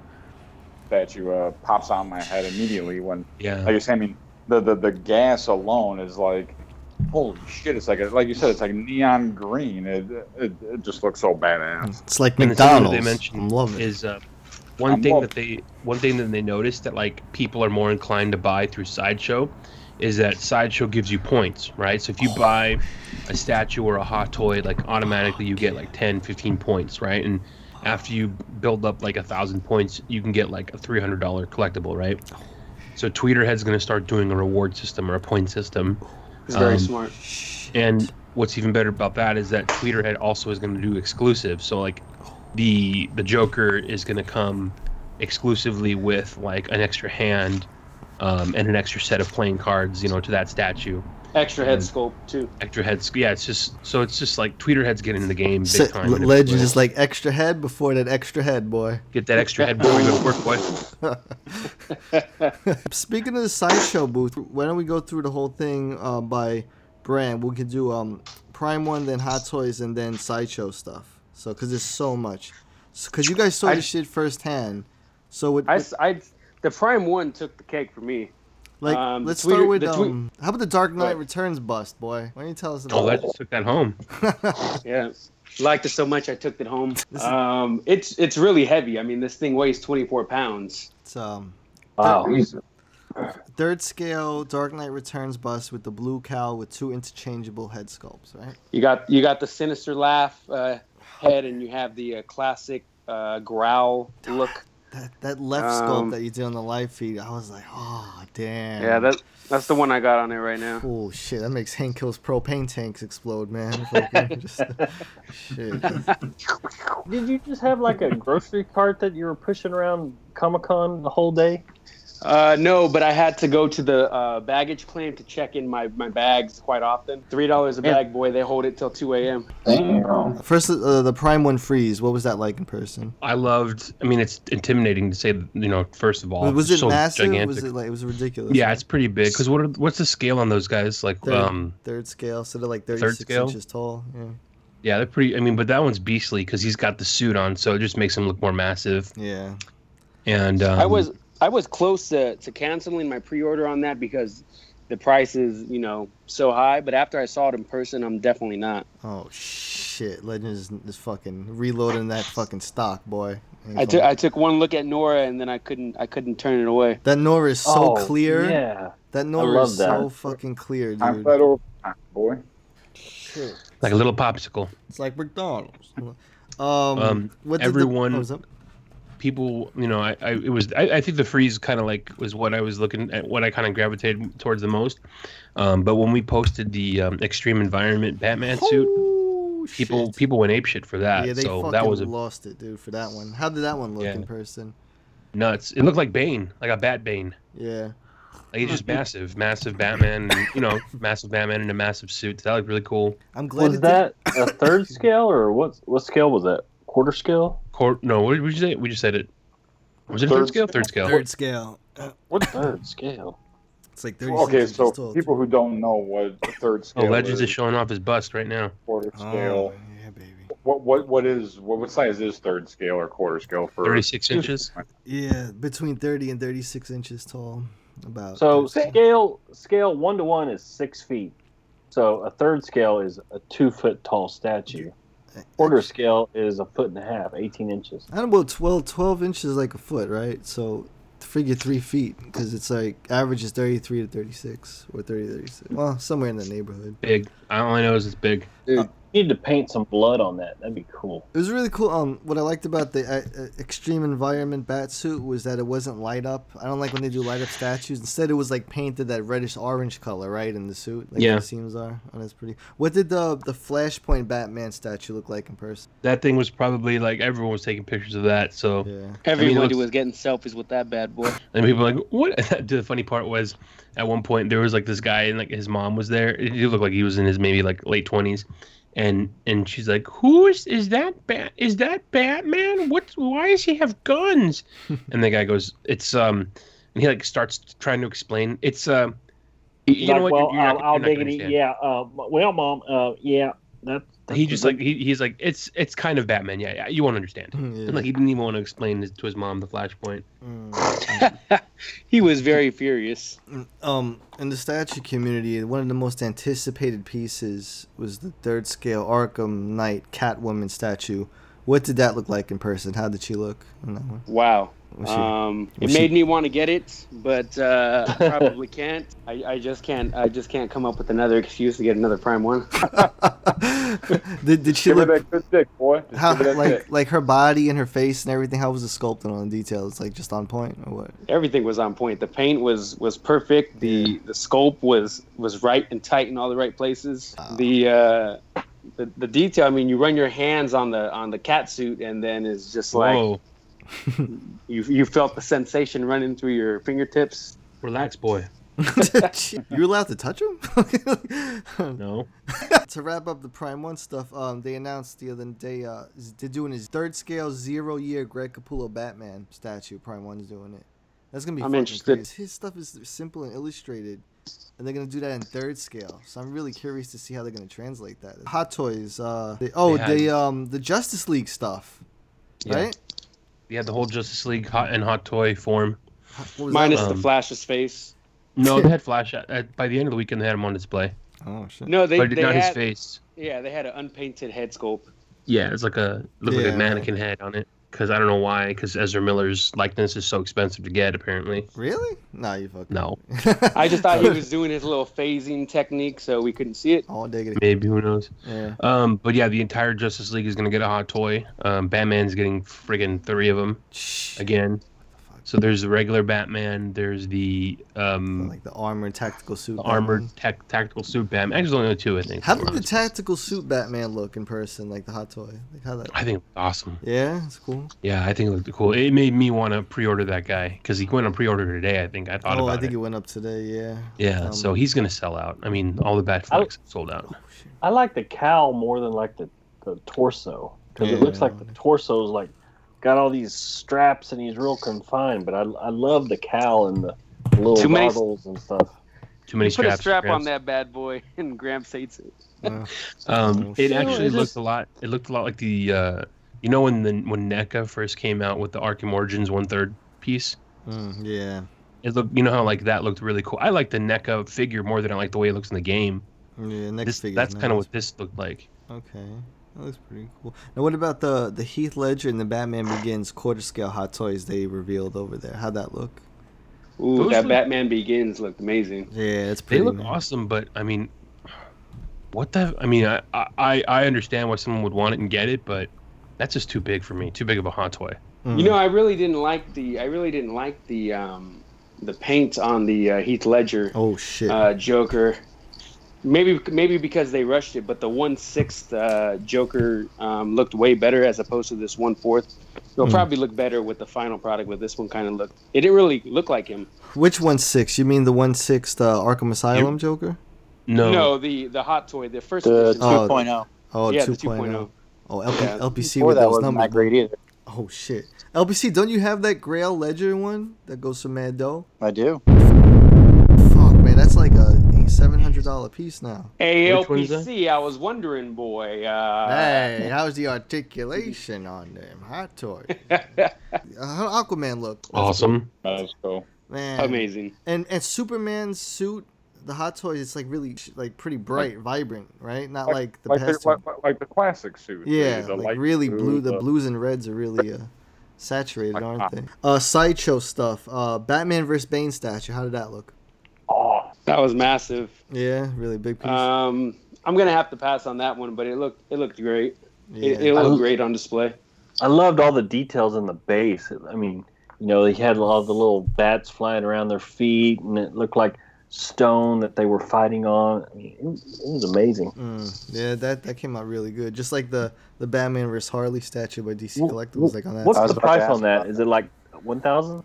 statue uh, pops on my head immediately when,
Yeah.
like you say, I mean, the, the the gas alone is like, holy shit! It's like a, like you said, it's like neon green. It it, it just looks so badass.
It's like
And the
McDonald's.
They mentioned
I'm loving it.
is uh, one
I'm
thing
loving
that they one thing that they noticed that like people are more inclined to buy through sideshow is that sideshow gives you points right so if you buy a statue or a hot toy like automatically you get like 10 15 points right and after you build up like a thousand points you can get like a $300 collectible right so tweeterhead's going to start doing a reward system or a point system
It's very
Um,
smart.
and what's even better about that is that Tweeterhead also is going to do exclusive. So like the the Joker is going to come exclusively with like an extra hand um, and an extra set of playing cards, you know, to that statue.
Extra head
And
sculpt too.
Extra heads. Yeah, it's just so it's just like tweeter heads getting in the game big
Se-
time. and
Legend is like extra head before that extra head, boy.
get that extra head before we go to work, boy.
Speaking of the sideshow booth, why don't we go through the whole thing uh, by brand? We could do um, Prime One, then Hot Toys, and then sideshow stuff. So, because there's so much. Because you guys saw
I-
this shit firsthand. So, with,
I, I, the Prime One took the cake for me.
like,
um,
let's
Tweeter-
start with
the tweet-
um, how about the Dark Knight
Right.
Returns bust, boy? Why don't you tell us about
Oh, that
that?
just took that home.
Yeah, liked it so much I took it home. Um, it's it's really heavy. I mean, this thing weighs 24 pounds.
It's um,
Wow.
third scale Dark Knight Returns bust with the blue cowl with two interchangeable head sculpts, right?
You got you got the sinister laugh uh, head, and you have the uh, classic uh, growl look.
That that left
Um,
sculpt that you did on the live feed, I was like, oh damn.
Yeah, that that's the one I got on there right now.
Oh shit, that makes Hank Hill's propane tanks explode, man. Just, shit.
Did you just have like a grocery cart that you were pushing around Comic Con the whole day?
Uh, no, but I had to go to the uh, baggage claim to check in my, my bags quite often. Three dollars a bag, boy. They hold it till two a.m.
First, uh, the Prime One freeze. What was that like in person?
I loved. I mean, it's intimidating to say. You know, first of all,
was it
so
massive?
Gigantic.
Was it like it was ridiculous?
Yeah, it's pretty big. Because what are, what's the scale on those guys? Like,
third,
um,
third scale, so they're like
third
36
scale?
inches tall. Yeah.
yeah, they're pretty. I mean, but that one's beastly because he's got the suit on, so it just makes him look more massive.
Yeah.
And um,
I was I was close to, to canceling my pre-order on that because the price is you know so high. But after I saw it in person, I'm definitely not.
Oh shit! Legend is, is fucking reloading that fucking stock, boy.
I took I took one look at Nora and then I couldn't I couldn't turn it away.
that Nora is so
Oh,
clear.
yeah.
That Nora is
that.
so fucking clear, dude.
I'm
dude.
that over, boy.
like a little popsicle.
It's like McDonald's. Um,
Um,
what did the-
everyone-
what was up?
People, you know, I, I it was. I, I think the freeze kind of like was what I was looking at, what I kind of gravitated towards the most. Um, but when we posted the um, extreme environment Batman suit, people people went ape shit for that.
yeah, they
so
fucking
that was a
lost it, dude, for that one. How did that one look
Yeah.
in person?
nuts. It looked like Bane, like a Bat Bane.
Yeah.
Like he's just massive, massive Batman, and, you know, massive Batman in a massive suit. That looked really cool.
I'm glad
Was that a third scale or what? What scale was that? Quarter scale?
Court? No, what did we say? We just said it. Was it third,
Third
scale?
scale?
Third scale.
Third scale. Uh,
What third scale?
It's like 36
Okay, so
tall.
people who don't know what the third
Oh,
scale
Legends
is,
is showing off his bust right now.
quarter
Oh,
scale.
yeah, baby.
What what what is what, what size is third scale or quarter scale for?
36 inches.
Yeah, between 30 and 36 inches tall. About.
So scale scale one to one is six feet. So a third scale is a two foot tall statue. Quarter scale is a foot and a half, eighteen inches.
I don't know, 12, 12 inches like a foot, right? So figure three feet because it's like average is 33 to 36 or 30 to 36. Well, somewhere in that neighborhood.
Big. All I know is it's big.
Dude, you need to paint some blood on that. That'd be cool.
It was really cool. Um, what I liked about the uh, uh, extreme environment bat suit was that it wasn't light up. I don't like when they do light up statues. Instead, it was like painted that reddish orange color, right, in the suit. Like
Yeah.
the seams are. And that's pretty. What did the the Flashpoint Batman statue look like in person?
That thing was probably like everyone was taking pictures of that. So
Yeah.
Everybody
looks-
was getting selfies with that bad boy.
And people were like, what? the funny part was, at one point there was like this guy and like his mom was there. He looked like he was in his maybe like late twenties, and and she's like, who is is that bat? Is that Batman? What? Why does he have guns? and the guy goes, it's um, and he like starts trying to explain. It's um, you, you
Like,
know what?
well,
You're- you're
I'll,
not-
I'll
not gonna
Yeah. Uh, well, mom. Uh, yeah. That.
He just like he, he's like it's it's kind of Batman. Yeah, yeah. You won't understand.
Hmm, yeah.
And like he didn't even want to explain it to his mom the Flashpoint. Hmm.
he was very furious.
Mm, um, in the statue community, one of the most anticipated pieces was the third scale Arkham Knight Catwoman statue. What did that look like in person? How did she look in that one?
Wow.
Was she-
Um, it made me want to get it, but uh, I probably can't. I, I just can't. I just can't come up with another excuse to get another Prime One.
Did, did she
Give her
look
that good dick, boy. Just
how
give her that
like
dick.
like her body and her face and everything? How was the sculpting on the details? Like just on point or what?
Everything was on point. The paint was was perfect. The the sculpt was was right and tight in all the right places. The uh, the the detail. I mean, you run your hands on the on the cat suit, and then it's just like
Whoa,
you you felt the sensation running through your fingertips.
relax, boy.
You're allowed to touch him?
No.
to wrap up the Prime One stuff, um, they announced the other day uh, they're doing his third scale zero year Greg Capullo Batman statue. Prime One's doing it. That's gonna be.
I'm interested.
Crazy. His stuff is simple and illustrated, and they're gonna do that in third scale. So I'm really curious to see how they're gonna translate that. Hot Toys. Uh, they, oh,
They had-
the um the Justice League stuff,
Yeah.
right?
You had the whole Justice League hot and hot toy form.
Minus
that?
the
Um,
Flash's face.
No, they had Flash at, at, by the end of the weekend. They had him on display,
Oh shit.
No, they
but
they
not his face.
Yeah, they had an unpainted head sculpt.
Yeah, it's like a looked like a mannequin head on it. Because I don't know why. Because Ezra Miller's likeness is so expensive to get. Apparently,
Really? Nah, you fucking.
no.
I just thought he was doing his little phasing technique, so we couldn't see it.
All diggity.
Maybe who knows?
Yeah.
Um, but yeah, the entire Justice League is gonna get a hot toy. Um, Batman's getting friggin' three of them
Shh.
again. So there's the regular Batman. There's the um,
Like the armored tactical suit.
the armored tech tactical suit Batman. Actually, there's only two, I think.
How did the tactical suit Batman look in person, like the hot toy? Like how that?
I think it was awesome.
Yeah, it's cool.
Yeah, I think it looked cool. It made me want to pre-order that guy because he went on pre-order today. I think I thought
oh,
about
I think it.
it.
went up today. Yeah.
Yeah,
Um,
so he's gonna sell out. I mean, all the Batflecks sold out.
I like the cowl more than like the, the torso because it looks like the torso is like got all these straps and he's real confined. But I, I love the cowl and the little
Too many-
goggles and stuff.
Too many straps.
Put a strap on that bad boy, and Gramps hates it.
Uh,
Um, it actually
It
looked a lot. It looked a lot like the, uh, you know, when the when NECA first came out with the Arkham Origins one third piece.
mm, yeah.
It looked, you know how like that looked really cool. I like the NECA figure more than I like the way it looks in the game.
Yeah. Next
This,
figure.
that's kind of what this looked like.
Okay. That looks pretty cool. Now, what about the the Heath Ledger and the Batman Begins quarter scale hot toys they revealed over there? How'd that look?
Ooh,
Those
that
look-
Batman Begins looked amazing.
Yeah, it's
They
pretty.
look
man.
awesome, but I mean, what the? I mean, I, I I understand why someone would want it and get it, but that's just too big for me. Too big of a hot toy.
Mm.
You know, I really didn't like the. I really didn't like the um, the paint on the uh, Heath Ledger
Oh shit.
uh, Joker. Maybe maybe because they rushed it, but the one sixth uh, Joker um, looked way better as opposed to this one fourth. It'll
Hmm.
probably look better with the final product, but this one kind of looked. It didn't really look like him.
Which one six? You mean the one sixth uh, Arkham Asylum Joker?
No.
No, the the hot toy, the first
The
edition.
Oh,
2.0.
Oh,
Yeah, the
2.0.
2.0.
Oh, LP,
Yeah.
LPC
Before
with
that
those
wasn't
numbers.
that great either.
Oh shit. LPC, don't you have that Grail Ledger one that goes to Mad Dough?
I do.
Fuck man, that's like a seven hundred dollar piece now.
Which?
ALPC. I was wondering, boy. Uh,
Hey, how's the articulation on them hot toys? Uh, How Aquaman look?
Awesome.
That's cool.
Man,
Amazing.
And and Superman's suit, the hot toys, it's like really like pretty bright, vibrant, right? Not like, the
like,
past.
the, like, like the classic suit.
yeah,
the, the
like
light
really blue. The
the-
blues and reds are really uh, saturated,
Like
aren't
cotton.
they? Uh, sideshow stuff. Uh, Batman vs Bane statue. How did that look?
That was massive.
Yeah, really big piece.
Um, I'm gonna have to pass on that one, but it looked it looked great.
yeah.
It, it looked great on display.
I loved all the details in the base. I mean, you know, they had all the little bats flying around their feet, and it looked like stone that they were fighting on. I mean, it, was- it was amazing.
Mm, yeah, that that came out really good. Just like the the Batman vs Harley statue by DC
Wh-
Collectibles, like on that.
What's
I
the price
ask
on that?
about
it like one thousand?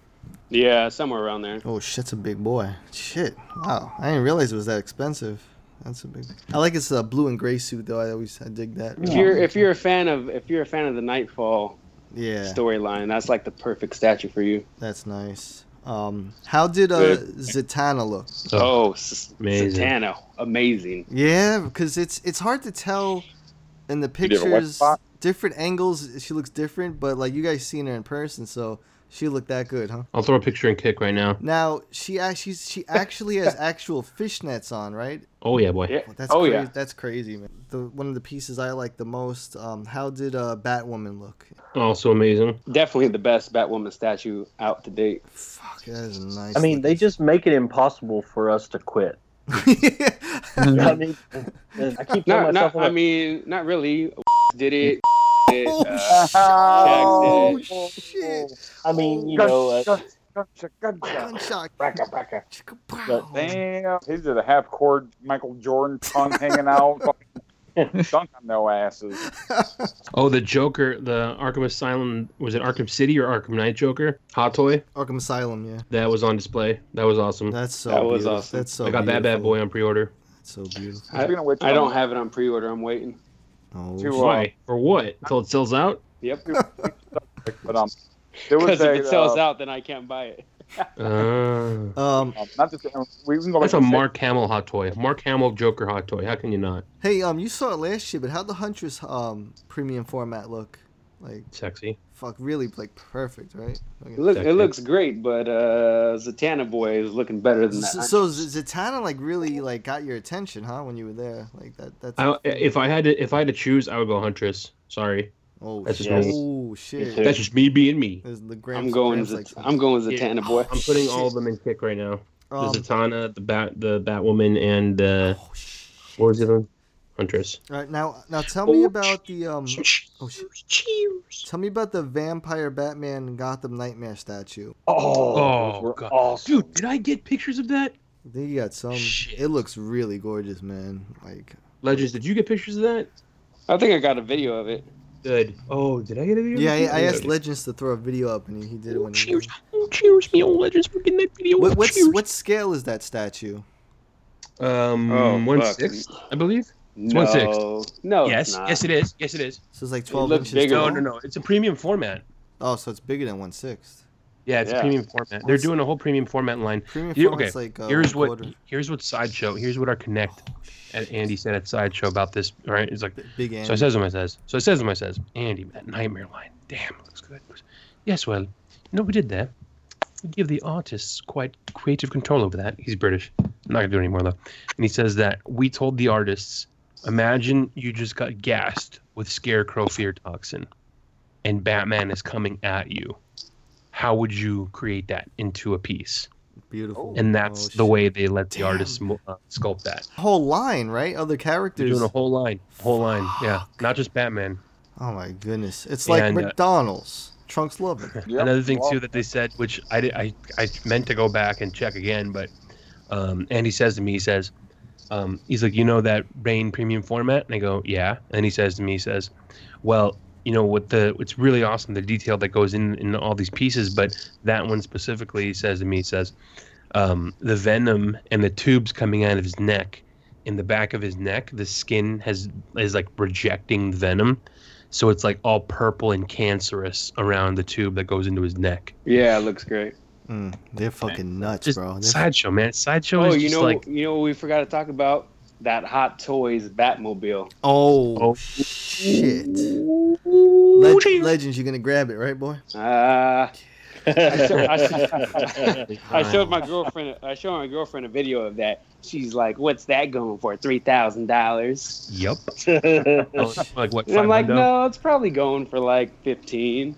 Yeah, somewhere around there.
Oh shit, it's a big boy. Shit, wow, I didn't realize it was that expensive. That's a big. I like its uh, blue and gray suit though. I always I dig that.
If you're if you're a fan of if you're a fan of the Nightfall
yeah,
storyline, that's like the perfect statue for you.
that's nice. Um, how did uh
Good.
Zatanna look?
Oh, S-
amazing.
Zatanna, amazing.
Yeah, because it's it's hard to tell in the
did a wet
pictures.
spot?
Different angles, she looks different, but like you guys seen her in person, so she looked that good, huh?
I'll throw a picture and kick right now.
Now she actually she actually has actual fishnets on, right?
Oh yeah, boy.
Yeah.
That's
oh
crazy.
yeah.
That's crazy, man. The one of the pieces I like the most. Um, how did uh, Batwoman look?
Also amazing.
Definitely the best Batwoman statue out to date.
Fuck, that is nice.
I mean, they just make it impossible for us to quit. I mean, I keep telling
Not,
myself,
not,
I'm
I mean, not really. Did it? Did it,
Oh,
uh, Shaq did
oh
it.
shit!
I mean, you know, uh,
Gunshot, gunshot.
Gunshot.
bracka, bracka.
Damn, he's at a half cord Michael Jordan tongue hanging out. Fucking Dunk on no asses.
Oh, the Joker, the Arkham Asylum, was it Arkham City or Arkham Knight Joker? Hot toy?
Arkham Asylum, yeah.
That was on display. That was awesome.
That's so.
That was
beautiful.
awesome.
That's so.
I got that bad boy on pre-order.
That's so beautiful.
I,
Speaking of which,
I don't have it on pre-order. I'm waiting.
Oh,
To, uh,
Why? For what? Until it sells out?
Yep.
But um, there was
Because if
a,
it sells
uh,
out, then I can't buy it.
Uh,
um,
um, not just we can go
that's a
to
Mark Hamill hot toy. Mark Hamill Joker hot toy. How can you not?
hey, um, you saw it last year, but how'd the Huntress um premium format look? Like,
Sexy.
fuck, really, like perfect, right?
It, look, it looks great, but uh, Zatanna boy is looking better than that.
So, so Zatanna like really like got your attention, huh? When you were there, like that. That's.
I, if I had to, if I had to choose, I would go Huntress. Sorry,
oh
that's just
shit!
me.
Oh shit!
that's just me being me.
The
I'm going.
Grams,
Zat-
like,
I'm going Zatanna boy.
I'm putting all of them in kick right now.
um,
the Zatanna, the Bat, the Batwoman, and uh,
oh, shit.
what was the other one? Huntress.
All right, now now tell me about the um. Oh!
Cheers.
Tell me about the vampire Batman Gotham Nightmare statue.
oh,
Oh,
those were
God.
awesome.
Dude, did I get pictures of that?
I think you got some.
Shit.
It looks really gorgeous, man. Like
Legends, did you get pictures of that?
I think I got a video of it.
Good. Oh, did I get a video?
yeah,
of?
I, I asked Legends to throw a video up, and he, he did it when he.
Cheers. Oh, cheers, me old Legends for getting that video.
What what's, what scale is that statue?
Um,
Oh,
one
fuck.
sixth, I believe.
No,
one sixth.
no,
yes,
not.
yes, it is. Yes, it is.
So it's like 12
looks
inches
bigger.
No, no, no. It's a premium format.
Oh, so it's bigger than one sixth.
Yeah, it's
Yeah.
a premium format. They're doing a whole premium format line.
Premium
Here- okay,
like uh,
here's
one
what
quarter.
here's what sideshow. Here's what our connect. And Andy said at sideshow about this. Right? It's like
Big
so.
Andy.
It says what I says. So it says what it says. Andy, that nightmare line. Damn, looks good. Yes, well, you know we did that. We give the artists quite creative control over that. He's British. I'm not gonna do it anymore though. And he says that we told the artists, imagine you just got gassed with scarecrow fear toxin, and Batman is coming at you. How would you create that into a piece?
Beautiful.
And that's
Oh,
the
shit.
way they let the
Damn.
artists uh, sculpt that.
Whole line, right? Other characters.
They're
characters.
doing a whole line, whole line. Yeah, not just Batman.
Oh my goodness! It's like
And, uh,
McDonald's. Trunks love it.
Yep,
Another thing too that they said, which I, did, I I meant to go back and check again, but um, Andy says to me, he says, um, he's like, you know that Bane premium format? And I go, yeah. And he says to me, he says, well, you know what the it's really awesome the detail that goes in in all these pieces, but that one specifically he says to me, he says, um, the venom and the tubes coming out of his neck, in the back of his neck, the skin has is like rejecting venom. So it's like all purple and cancerous around the tube that goes into his neck.
Yeah, it looks great.
Mm, they're fucking nuts,
Just
bro. They're
sideshow, man. Sideshow
Oh,
is
you
just
know,
like
you know what we forgot to talk about? That Hot Toys Batmobile.
Oh, oh. shit. Leg- Legends, you're gonna grab it, right, boy?
Uh, I, show, I, show- I showed my girlfriend. I showed my girlfriend a video of that. She's like, "What's that going for? Three thousand dollars?"
Yep. like what?
And I'm like,
500?
"No, it's probably going for like fifteen.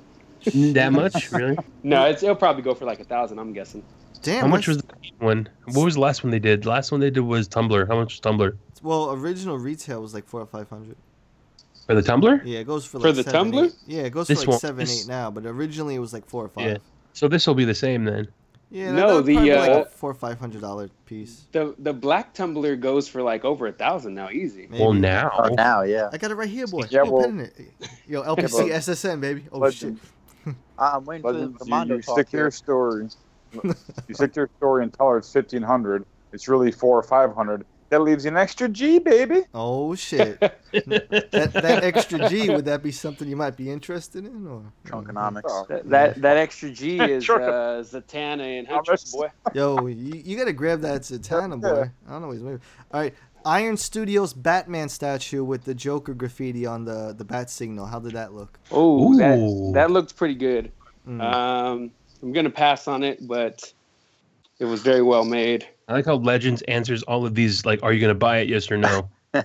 That much, really?
No, it's, it'll probably go for like a thousand. I'm guessing.
Damn.
How much was the one? What was the last one they did? The last one they did was Tumbler. How much was Tumbler
Well, original retail was like four or five hundred.
for the Tumbler?
Yeah, it goes for
For
like
the
seven,
Tumbler?
eight. Yeah, it goes
This
for like
won't-
seven,
this-
eight now, but originally it was like four or five.
Yeah. So this will be the same then.
Yeah,
No,
that
the,
probably be like
uh,
a four or five hundred dollar piece.
The the black tumbler goes for like over a thousand now, easy.
Well, now.
Oh, now, yeah.
I got it right here, boy.
Yeah,
Yo,
well-
it. Yo, LPC SSN, baby. Oh
Legend.
shit.
I'm waiting for the
Legends, you, you
talk
stick to
here.
your story. you stick to your story and tell her it's fifteen hundred. It's really four or five hundred. That leaves you an extra G, baby.
Oh shit. that, that extra G would that be something you might be interested in, or
Trunkonomics.
That that, that extra G is
Sure.
uh, Zatanna and Huntress, boy.
Yo, you, you gotta grab that Zatanna, boy. I don't know what he's moving. All right, Iron Studios Batman statue with the Joker graffiti on the the bat signal. How did that look?
Oh, that that looked pretty good.
Mm.
Um, I'm gonna pass on it, but it was very well made.
I like how Legends answers all of these like, "Are you gonna buy it? Yes or no?"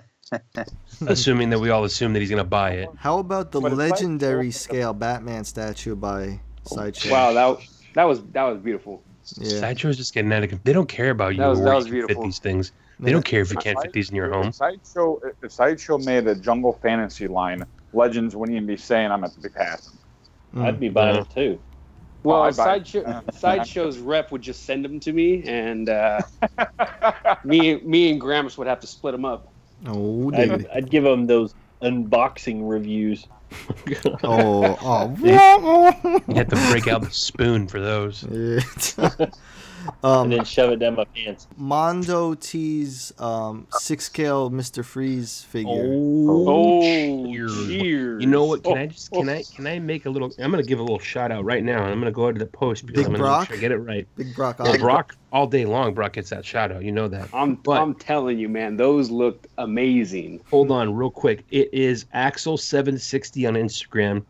Assuming that we all assume that he's gonna buy it.
How about the
But it's
legendary scale Batman statue by Sideshow?
Wow, that that was that was beautiful.
Yeah.
Sideshow's just getting out of. They don't care about you
That was-
or
that was
you can fit
beautiful.
these things. They don't care if you can't fit these in your home.
If Sideshow, if Sideshow made a Jungle Fantasy line, Legends wouldn't even be saying I'm at the pass.
Mm.
I'd be buying
Yeah.
it too.
Well,
Oh, I'd buy it.
sideshow sideshow's rep would just send them to me, and uh, me me and Gramus would have to split them up.
Oh,
I'd. I'd give them those unboxing reviews.
Oh, oh.
You have to break out the spoon for those.
Yeah.
and
um,
then shove it down my pants.
Mondo Tees um, six scale Mr. Freeze figure.
Oh,
cheers.
cheers!
You know what? Can
Oh,
I just can I can I make a little? I'm gonna give a little shout out right now. I'm gonna go out to the post because
Big
I'm gonna
Brock?
sure I get it right.
Big Brock.
Yeah, Brock all day long. Brock gets that shout out. You know that.
I'm
But-
I'm telling you, man, those looked amazing.
Hold on, real quick. It is Axel760 on Instagram.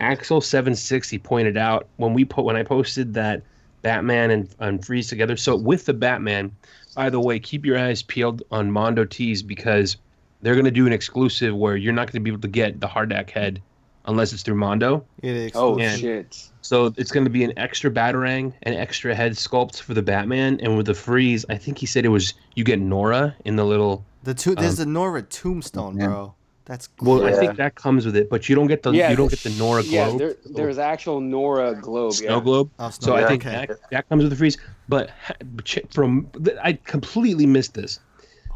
Axel760 pointed out when we put when I posted that Batman and, and Freeze together. So with the Batman, by the way, keep your eyes peeled on Mondo Tees because they're gonna do an exclusive where you're not gonna be able to get the Hardak head unless it's through Mondo.
It is.
Oh
Yeah.
shit!
So it's going to be an extra batarang, an extra head sculpt for the Batman, and with the freeze, I think he said it was you get Nora in the little.
The two, there's um, the Nora tombstone, bro. That's
Well, I think that comes with it, but you don't get the
Yeah,
you don't get the Nora
Yeah,
globe,
there, there's actual Nora globe.
snow
Yeah.
globe.
Oh,
So I
yeah,
think
okay.
that, that comes with the freeze. But ha- ch- from I completely missed this.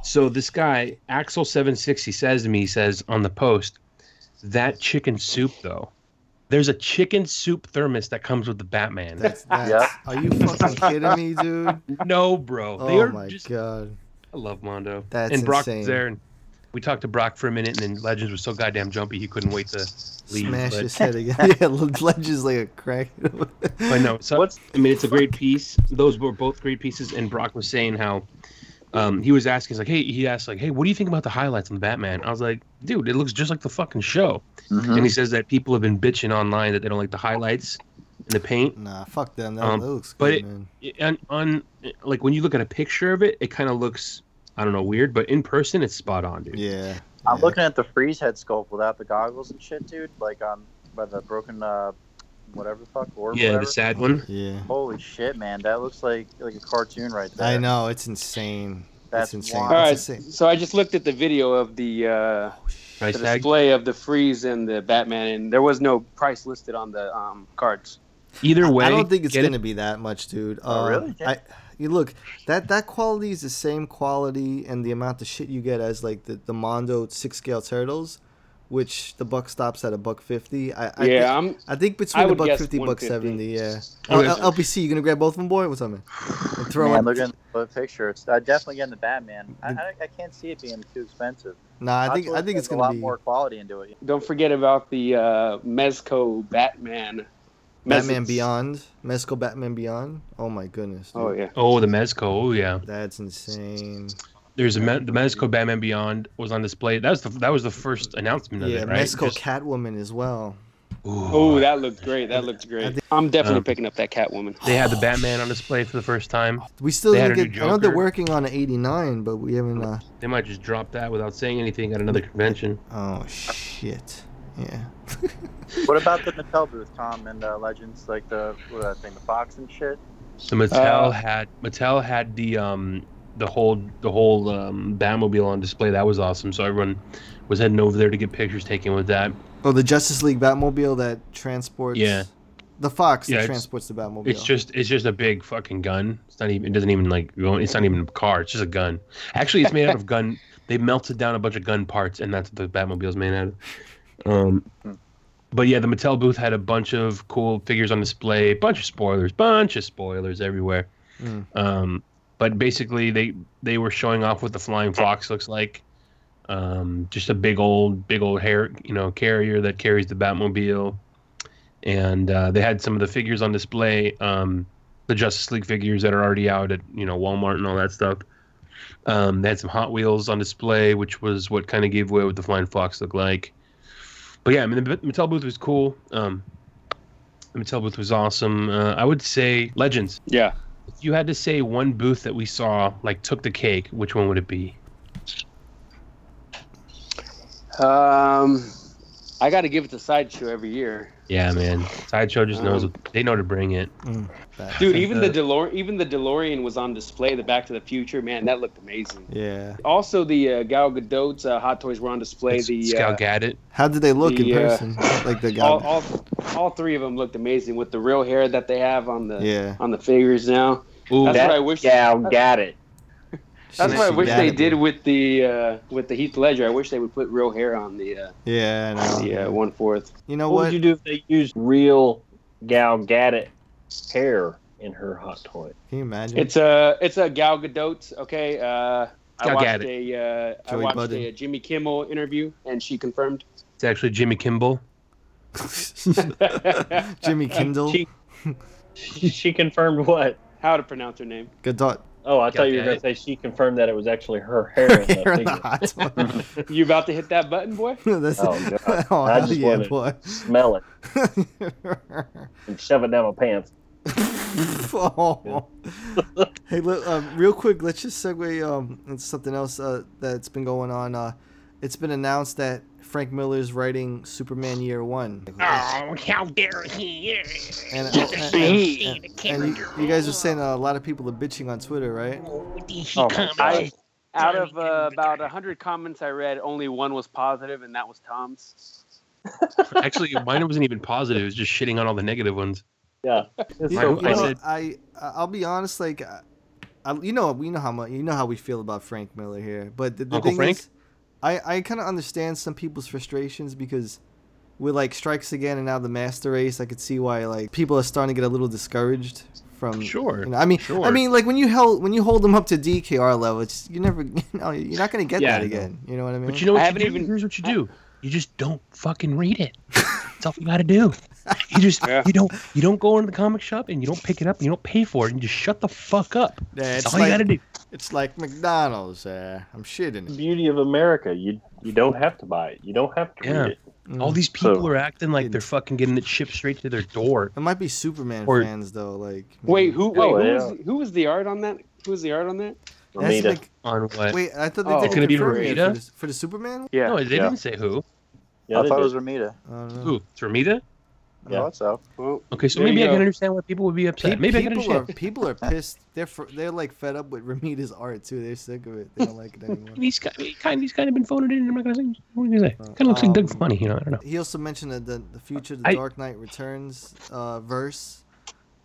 So this guy Axel seven sixty says to me, he says on the post, that chicken soup though. There's a chicken soup thermos that comes with the Batman.
That's, that's,
Yeah.
Are you fucking kidding me, dude?
no, bro. They
Oh
are
my
just
god.
I love Mondo.
That's
and Brock
insane.
was there, and we talked to Brock for a minute, and then Legends was so goddamn jumpy he couldn't wait to leave.
Smash
but,
his head again. yeah, Legends like a crack.
I know. so What's, I mean, it's a great piece. Those were both great pieces, and Brock was saying how um, he was asking, he's like, hey, he asked like, hey, what do you think about the highlights on the Batman? I was like, dude, it looks just like the fucking show.
Mm-hmm.
And he says that people have been bitching online that they don't like the highlights and the paint.
Nah, fuck them. That,
Um,
that looks
but
good,
it-
man.
It- on, on like when you look at a picture of it, it kind of looks I don't know weird, but in person it's spot on, dude.
Yeah.
I'm
yeah.
looking at the freeze head sculpt without the goggles and shit, dude. Like on by the broken uh, whatever the fuck or
Yeah,
whatever.
the sad one.
Yeah.
Holy shit, man! That looks like like a cartoon right there.
I know. It's insane.
That's
it's insane.
All right,
It's insane.
so I just looked at the video of the uh,
Price
the
tag.
display of the freeze and the Batman, and there was no price listed on the um, cards.
Either way,
I don't think it's gonna
it.
be that much, dude.
Oh,
Uh,
really?
I, you look that that quality is the same quality and the amount of shit you get as like the the Mondo six scale turtles, which the buck stops at a buck fifty. I, I
Yeah,
think,
I'm-
I think between
I
a
would
buck fifty, buck seventy. Yeah.
Okay.
L- L- LPC, you gonna grab both of them, boy? What's up, man? And throw
Man,
in-
look at the picture. It's uh, definitely getting the Batman. I, I, I can't see it being too expensive.
Nah, I
Hot
think I think it's gonna a
lot
be
more quality into it.
Don't forget about the uh, Mezco Batman.
Batman
Mezits.
Beyond, Mezco Batman Beyond. Oh my goodness. dude.
Oh yeah.
Oh, the Mezco. Oh yeah.
That's insane.
There's a Me- the Mezco Batman Beyond was on display. That was the that was the first announcement of
Yeah,
it, right?
Mezco
Just-
Catwoman as well.
Oh, that looked great. That looked great. I'm definitely
Um,
picking up that Catwoman.
They had the Batman on display for the first time.
We still
They had
didn't
a
get.
new
I know they're working on an '89, but we haven't. Uh,
They might just drop that without saying anything at another convention.
oh shit. Yeah.
What about the Mattel booth, Tom, and uh, Legends, like the what that thing, the Fox and shit?
So Mattel
Uh,
had Mattel had the um the whole the whole um, Batmobile on display. That was awesome. So everyone was heading over there to get pictures taken with that.
Oh, the Justice League Batmobile that transports.
Yeah.
The Fox
Yeah,
that transports the Batmobile.
It's just it's just a big fucking gun. It's not even it doesn't even like go. It's not even a car. It's just a gun. Actually, it's made out of gun. They melted down a bunch of gun parts, and that's what the Batmobile's made out of. Um, but yeah, the Mattel booth had a bunch of cool figures on display. Bunch of spoilers. Bunch of spoilers everywhere.
Mm.
Um, but basically, they they were showing off what the flying fox looks like. Um, just a big old, big old hair, you know, carrier that carries the Batmobile. And uh, they had some of the figures on display, um, the Justice League figures that are already out at you know Walmart and all that stuff. Um, they had some Hot Wheels on display, which was what kind of gave away what the flying fox looked like. But yeah, I mean the Mattel booth was cool. Um, the Mattel booth was awesome. Uh, I would say Legends.
Yeah.
If you had to say one booth that we saw like took the cake, which one would it be?
Um, I got to give it to Sideshow every year.
Yeah, man. Sideshow just knows
Um,
they know to bring it.
Dude, even the DeLorean, even the DeLorean was on display. The Back to the Future, man, that looked amazing.
Yeah.
Also, the uh, Gal Gadot's uh, Hot Toys were on display.
It's
the
Gal
uh,
Gadot.
How did they look in
the, uh,
person? Like the guy.
all, all, all three of them looked amazing with the real hair that they have on the
Yeah.
on the figures now.
Ooh,
that's
that
what I wish.
gal got it.
That's
She-
what I wish they
it,
did
bro.
with the uh, with the Heath Ledger. I wish they would put real hair on the uh,
Yeah, I
the uh, one fourth.
You know
what,
what?
would you do if they used real Gal Gadot hair in her hot toy?
Can you imagine?
It's a it's a Gal Gadot. Okay, uh, I watched
Gadot.
a uh, I watched
Budden.
a Jimmy Kimmel interview, and she confirmed.
It's actually Jimmy Kimball.
Jimmy Kindle.
She, she, she confirmed what?
How to pronounce her name?
Gadot.
Oh, I thought you were
Gal
going to say she confirmed that it was actually her hair in
Hair
the
in the hot one.
You about to hit that button, boy?
That's,
Oh, God.
oh
I just
yeah,
wanna
boy.
smell it and shove it down my pants.
oh. hey, look, uh, real quick, let's just segue um, into something else uh, that's been going on. Uh, it's been announced that Frank Miller is writing Superman Year One.
Oh, how dare he!
And, and, and, and- and you, you guys are saying a lot of people are bitching on Twitter, right?
Oh,
I, out of uh, about hundred comments I read, only one was positive, and that was Tom's.
Actually, mine wasn't even positive. It was just shitting on all the negative ones.
Yeah.
You,
so
you
I
know,
funny.
said-
I I'll be honest, like, I, I, you know, we know how much you know how we feel about Frank Miller here, but the, the
Uncle
thing
Frank?
is, I I kind of understand some people's frustrations because with like strikes again and now the master race, I could see why like people are starting to get a little discouraged from.
Sure,
You know, I mean, I mean, like when you held when you hold them up to DKR level, it's you never, you know, you're not gonna get
Yeah,
that again. You know what I mean?
But you know what
I
you do?
even-
Here's what you do. You just don't fucking read it. That's all you got to do. You just
Yeah.
you don't you don't go into the comic shop and you don't pick it up and you don't pay for it and you just shut the fuck up.
Yeah,
That's all
like
you got to do.
it's like McDonald's. Uh, I'm shitting.
the
it.
beauty of America. You you don't have to buy it. You don't have to
Yeah.
read it.
All these people
So-
are acting like they're fucking getting it shipped straight to their door.
It might be Superman
Or-
fans though. Like
Wait, who? Wait,
Oh,
who,
yeah.
was, who was the art on that? Who was the art on that?
It has to Romita.
On what?
Wait, I thought they
Oh.
didn't
Gonna be
confirm it
Romita?
for the, for the Superman.
Yeah.
No, they
Yeah.
didn't say who.
Yeah,
I
they
thought it was Romita.
I don't know.
Who? It's Romita?
I thought so.
Well,
Okay, so maybe I can understand why people would be upset.
Pe-
maybe I can
people are
understand.
people are pissed. They're fr- they're like fed up with Romita's art too. They're sick of it. They don't like it anymore.
He's kind, he kind, he's kind of been phoning it in. I'm not gonna say. What are you gonna say? Kind of looks like Doug Funnie, you know. I don't know.
He also mentioned that the, the future, the
I-
Dark Knight Returns uh, verse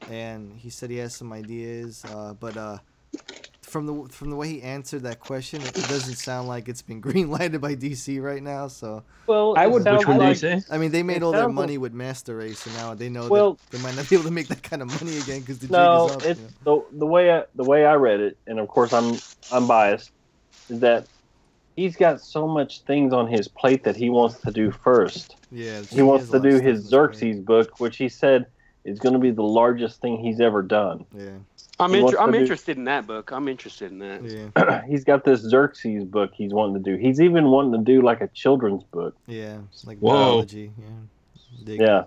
and he said he has some ideas, uh, but uh, from the from the way he answered that question, it doesn't sound like it's been green lighted by DC right now. So
Well,
I would-
Which one did
like-
you say?
I mean, they made
It
all their money with Master Race, and now they know
Well-
that they might not be able to make that kind of money again because the jig is up.
it's
you know?
the the way I, the way I read it, and of course I'm I'm biased, is that he's got so much things on his plate that he wants to do first.
Yeah,
He wants to do his
in his brain.
Xerxes book, which he said is going to be the largest thing he's ever done.
Yeah,
I'm inter- I'm
do-
interested in that book. I'm interested in that.
yeah,
he's got this Xerxes book he's wanting to do. He's even wanting to do like a children's book.
yeah. Like
Whoa.
biology. Yeah. Dig.
Yeah.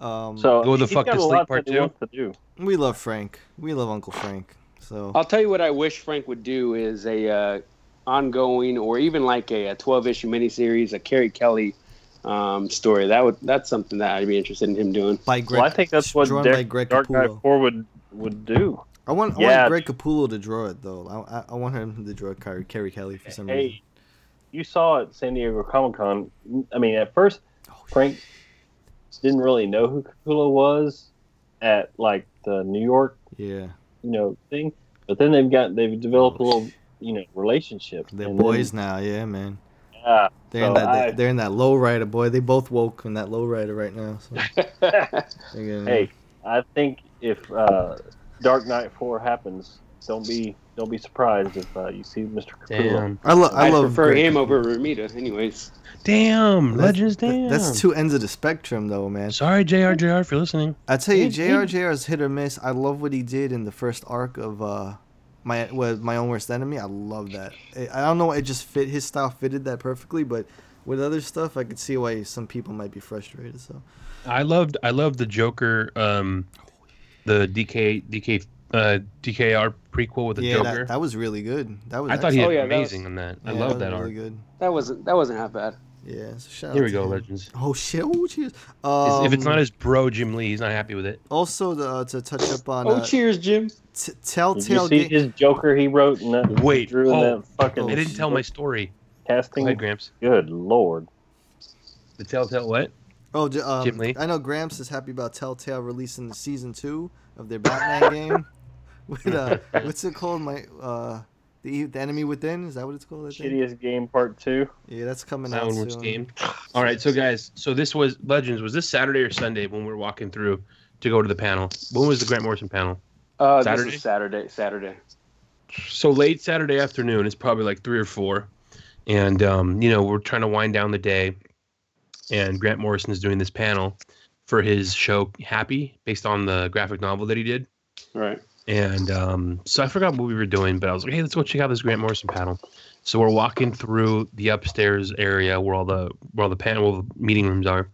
Um,
So
Go the fuck
got
to sleep part
that
two?
do.
we love Frank. We love Uncle Frank. So
I'll tell you what I wish Frank would do is a uh, ongoing or even like a, a 12 issue miniseries, a Carrie Kelly um, story. That would that's something that I'd be interested in him doing.
by Greg,
well, I think that's what
drawn
Dick-
by Greg
Dark Knight Four would would do.
I want I want Greg Capullo to draw it though. I, I, I want him to draw Carrie, Carrie Kelly for some reason.
Hey, you saw at San Diego Comic Con. I mean, at first,
Oh,
Frank didn't really know who Capullo was at like the New York,
Yeah,
you know, thing. But then they've got they've developed a little, you know, relationship.
they're boys
then-
now. Yeah, man.
Yeah.
They're in that
I-
they're in that low rider, boy. They both woke in that low rider right now. So
hey, I think if uh, Dark Knight Four happens, don't be don't be surprised if uh, you see Mr. Capullo.
Damn.
I love I
I
love
prefer
Greg
him over Romita, anyways.
Damn,
That's-
Legends. Damn.
That's two ends of the spectrum, though, man.
Sorry, Jr. Jr. If you're listening.
I tell you, Jr. Jr. is hit or miss. I love what he did in the first arc of uh, my with my own worst enemy. I love that. I I don't know. It just fit his style, fitted that perfectly. But with other stuff, I could see why some people might be frustrated. So
I loved I loved the Joker, um, the DK DK uh, DKR prequel with the
yeah,
Joker.
that, that was really good. That was.
I thought he
Oh,
did
yeah, that
amazing
was-
on that. I
yeah,
love
was
that
really
art.
good.
That wasn't that wasn't half bad.
Yeah. So shout
Here
out
we
to
go,
him.
Legends.
Oh shit! Oh cheers.
Is- if it's
Um,
not his bro Jim Lee, he's not happy with it.
Also, the, uh, to touch up on
Oh,
uh,
cheers, Jim.
t-
Did you
Telltale
see
Ga-
his Joker he wrote in that
Wait,
drew in
oh,
that fucking
oh,
They didn't tell my story. Go
casting?
ahead, Gramps.
Good lord.
The Telltale what?
Oh, um,
Jim Lee?
I know Gramps is happy about Telltale releasing the season two of their Batman game. With uh, what's it called? My uh, the the enemy within. Is that what it's called? I think?
Shittiest game part two.
Yeah, that's coming
That
out
one
soon.
was game. All right, so guys, so this was Legends. Was this Saturday or Sunday when we were walking through to go to the panel? When was the Grant Morrison panel?
Uh,
Saturday?
This is Saturday. Saturday.
so late Saturday afternoon. It's probably like three or four, and um, you know we're trying to wind down the day, and Grant Morrison is doing this panel for his show Happy, based on the graphic novel that he did.
Right.
And um, so I forgot what we were doing, but I was like, hey, let's go check out this Grant Morrison panel. So we're walking through the upstairs area where all the where all the panel meeting rooms are.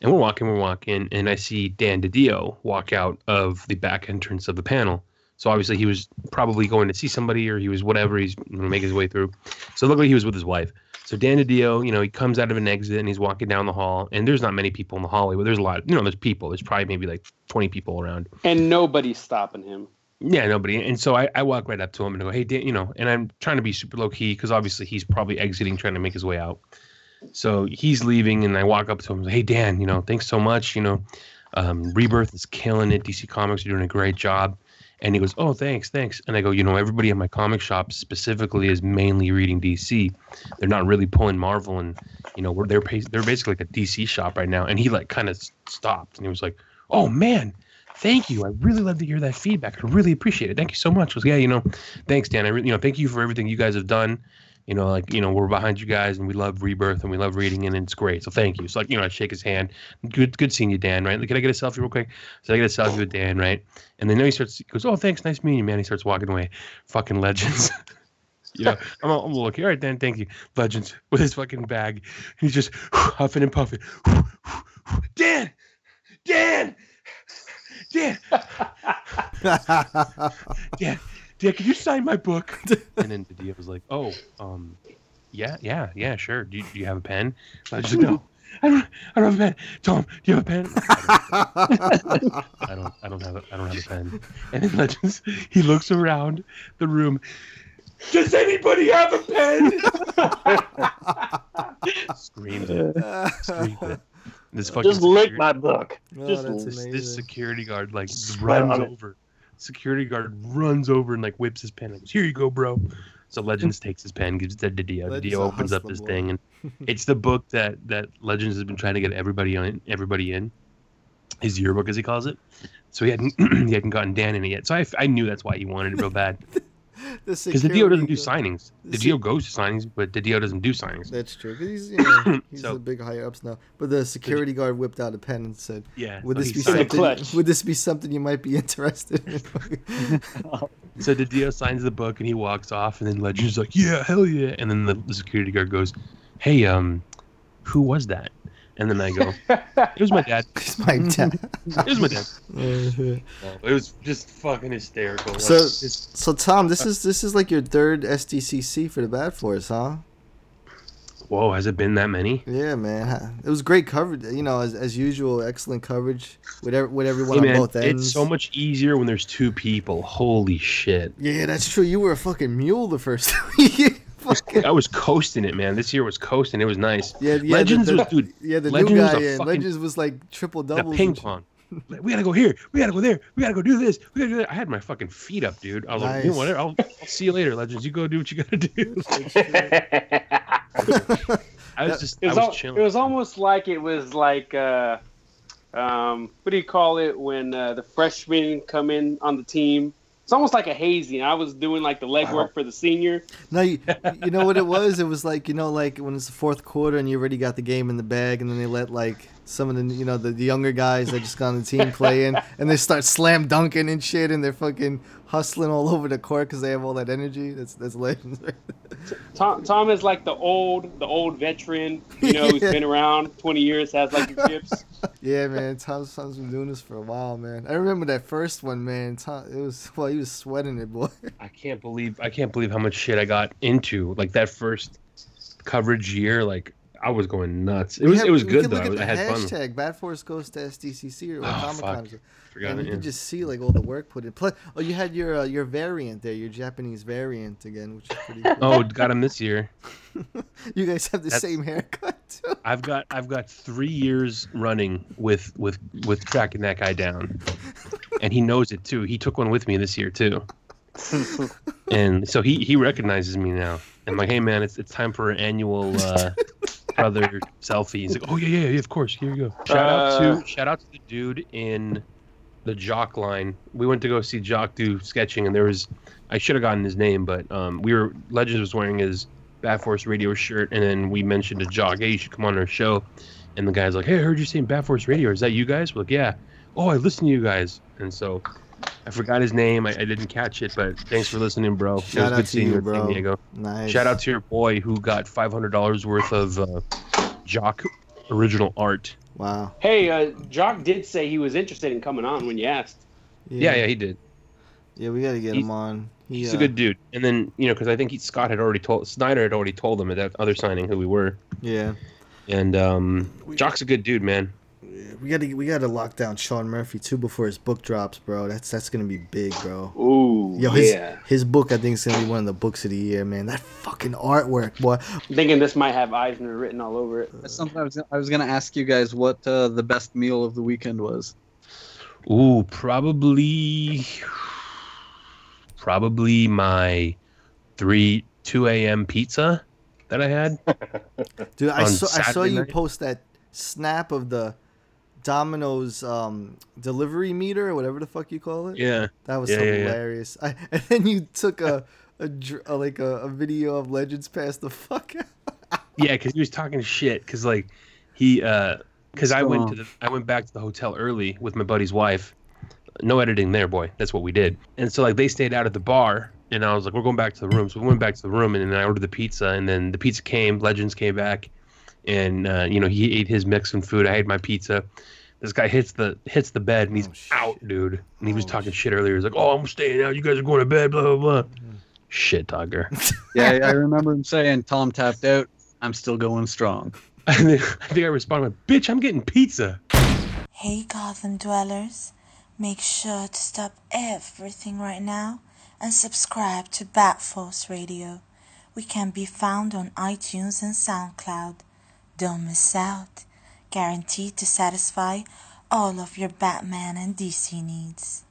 And we're walking, we're walking, and I see Dan DiDio walk out of the back entrance of the panel. So obviously he was probably going to see somebody or he was whatever, he's gonna make his way through. So it looked like he was with his wife. So Dan DiDio, you know, he comes out of an exit and he's walking down the hall, and there's not many people in the hallway, but there's a lot, you know, there's people. There's probably maybe like 20 people around.
And nobody's stopping him.
Yeah, nobody. And so I, I walk right up to him and go, hey, Dan, you know, and I'm trying to be super low key because obviously he's probably exiting, trying to make his way out. So he's leaving, and I walk up to him, hey, Dan, you know, thanks so much. You know, um, Rebirth is killing it. DC Comics are doing a great job. And he goes, oh, thanks, thanks. And I go, you know, everybody in my comic shop specifically is mainly reading DC. They're not really pulling Marvel, and you know, they're they're basically like a DC shop right now. And he like kind of stopped, and he was like, oh man, thank you. I really love to hear that feedback. I really appreciate it. Thank you so much. I was yeah, you know, thanks, Dan. I really, you know, thank you for everything you guys have done. You know, like you know, we're behind you guys, and we love Rebirth, and we love reading, and it's great. So thank you. So like, you know, I shake his hand. Good, good seeing you, Dan. Right? Like, can I get a selfie real quick? So I get a selfie with Dan, right? And then he starts. He goes, oh, thanks, nice meeting you, man. He starts walking away. Fucking legends. you know, I'm, all- I'm looking. All right, Dan, thank you. Legends with his fucking bag. He's just huffing and puffing. Dan, Dan, Dan, Dan, Dan, can you sign my book? and then DiDio was like, oh, um, yeah, yeah, yeah, sure. Do you, do you have a pen? I was just like, no. I don't. I don't have a pen. Tom, do you have a pen? I don't. I don't have. A, I don't have a pen. And then Legends, he looks around the room. Does anybody have a pen? Screamed it. Screamed it. This fucking
Just lick
security-
my book.
Oh,
Just
this, this security guard like runs over. Security guard runs over and like whips his pen. and goes, "Here you go, bro." So Legends takes his pen, gives it to Didio.
Legends
Didio
a
opens up
hustler
his
boy.
thing, and it's the book that that Legends has been trying to get everybody on, everybody in. His yearbook, as he calls it. So he hadn't he hadn't gotten Dan in it yet. So I, I knew that's why he wanted it real bad.
The
Because the Dio doesn't do signings. The
the
Dio goes to signings, but the Dio doesn't do signings.
That's true. 'cause he's you know, he's
So-
the big higher ups now. But the security guard whipped out a pen and said,
Yeah,
would this be something? Would this be something you might be interested in?"
So the Dio signs the book and he walks off, and then Legend's like, "Yeah, hell yeah!" And then the, the security guard goes, "Hey, um, who was that?" And then I go, "It was my dad.
It's my dad.
it was my dad." It was just fucking hysterical.
so,
Like, it's-
so Tom, this is this is like your third SDCC for the Bat Force, huh?
whoa, has it been that many?
Yeah, man. It was great coverage. You know, as, as usual, excellent coverage with ev- with everyone
Hey,
on
man,
both ends.
it's so much easier when there's two people. Holy shit!
Yeah, that's true. You were a fucking mule the first week.
I was coasting it, man. This year was coasting. It was nice.
Yeah, yeah.
Legends
the, the,
was, dude.
Yeah, the
Legends
new guy
a
in
fucking-
Legends was like triple
the
doubles.
ping pong. We gotta go here. We gotta go there. We gotta go do this. We gotta do that. I had my fucking feet up, dude. I was like, you know
Nice.
what? I'll, I'll see you later, Legends. You go do what you gotta do. I was just,
It
I
was,
was
al-
chilling.
it was almost like it was like uh, um, what do you call it when uh, the freshmen come in on the team? It's almost like a hazing. I was doing like the legwork for the senior.
No, you, you know what it was? It was like you know, like when it's the fourth quarter and you already got the game in the bag, and then they let like some of the you know the, the younger guys that just got on the team playing and they start slam dunking and shit, and they're fucking hustling all over the court because they have all that energy. That's that's legends. Right
Tom, Tom is like the old, the old veteran. You know, who's been around twenty years, has like the chips.
yeah, man. Tom's, Tom's been doing this for a while, man. I remember that first one, man. Tom, it was well, he was sweating it, boy.
I can't believe I can't believe how much shit I got into. Like that first coverage year, like I was going nuts. It
We
was
have-
it was good though.
Look at the
I had fun.
hashtag Bat Force goes to SDCC or
Oh,
Comic Con.
Forgot
and
it,
you can just see like all the work put in. Plus, oh, you had your uh, your variant there, your Japanese variant again, which is pretty. Cool.
Oh, got him this year.
you guys have the
That's-
same haircut too.
I've got I've got three years running with with with tracking that guy down, and he knows it too. He took one with me this year too, and so he he recognizes me now. I'm like, hey man, it's it's time for an annual uh, brother selfie. He's like, oh yeah yeah yeah, of course. Here you go. Shout out
Uh,
to shout out to the dude in the Jock line. We went to go see Jock do sketching, and there was I should have gotten his name, but um, we were Legends was wearing his Bat Force Radio shirt, and then we mentioned to Jock, hey, you should come on our show. And the guy's like, hey, I heard you saying Bat Force Radio. Is that you guys? We're like, yeah. Oh, I listen to you guys. And so I forgot his name. I, I didn't catch it, but thanks for listening, bro. it
Shout
was
out
good
to
seeing
you,
you,
bro.
San Diego.
Nice.
Shout out to your boy who got $500 worth of uh, Jock original art.
Wow.
Hey, uh, Jock did say he was interested in coming on when you asked.
Yeah, yeah, he did.
Yeah, we got to get
He's-
him on. He,
He's
uh,
a good dude. And then, you know, because I think he, Scott had already told, Snyder had already told him at that other signing who we were.
Yeah.
And um, Jock's a good dude, man.
We got to we got to lock down Sean Murphy too before his book drops, bro. That's that's gonna be big, bro.
Ooh,
Yo, his
yeah.
his book I think is gonna be one of the books of the year, man. That fucking artwork, boy.
I'm thinking this might have Eisner written all over it.
That's something I was I was gonna ask you guys what uh, the best meal of the weekend was.
Ooh, probably, probably my three two a.m. pizza that I had.
Dude, I
on
saw I saw you
night.
post that snap of the Domino's um, delivery meter or whatever the fuck you call it.
Yeah.
that was
Yeah,
so
yeah, yeah.
hilarious. I, and then you took a a, a like a, a video of Legends pass the fuck out.
Yeah, because he was talking shit. Because like he, uh, because I went to the, I went back to the hotel early with my buddy's wife. No editing there, boy. That's what we did. And so like they stayed out at the bar, and I was like, we're going back to the room. So we went back to the room, and then I ordered the pizza, and then the pizza came. Legends came back, and uh, you know he ate his Mexican food. I ate my pizza. This guy hits the hits the bed, and he's out, dude. And he was talking shit earlier. He's like, "Oh, I'm staying out. You guys are going to bed." Blah blah blah. Shit talker.
Yeah, I remember him saying Tom tapped out. I'm still going strong.
And then I think I responded, with, "Bitch, I'm getting pizza."
Hey Gotham dwellers, make sure to stop everything right now and subscribe to Bat Force Radio. We can be found on iTunes and SoundCloud. Don't miss out. guaranteed to satisfy all of your Batman and DC needs.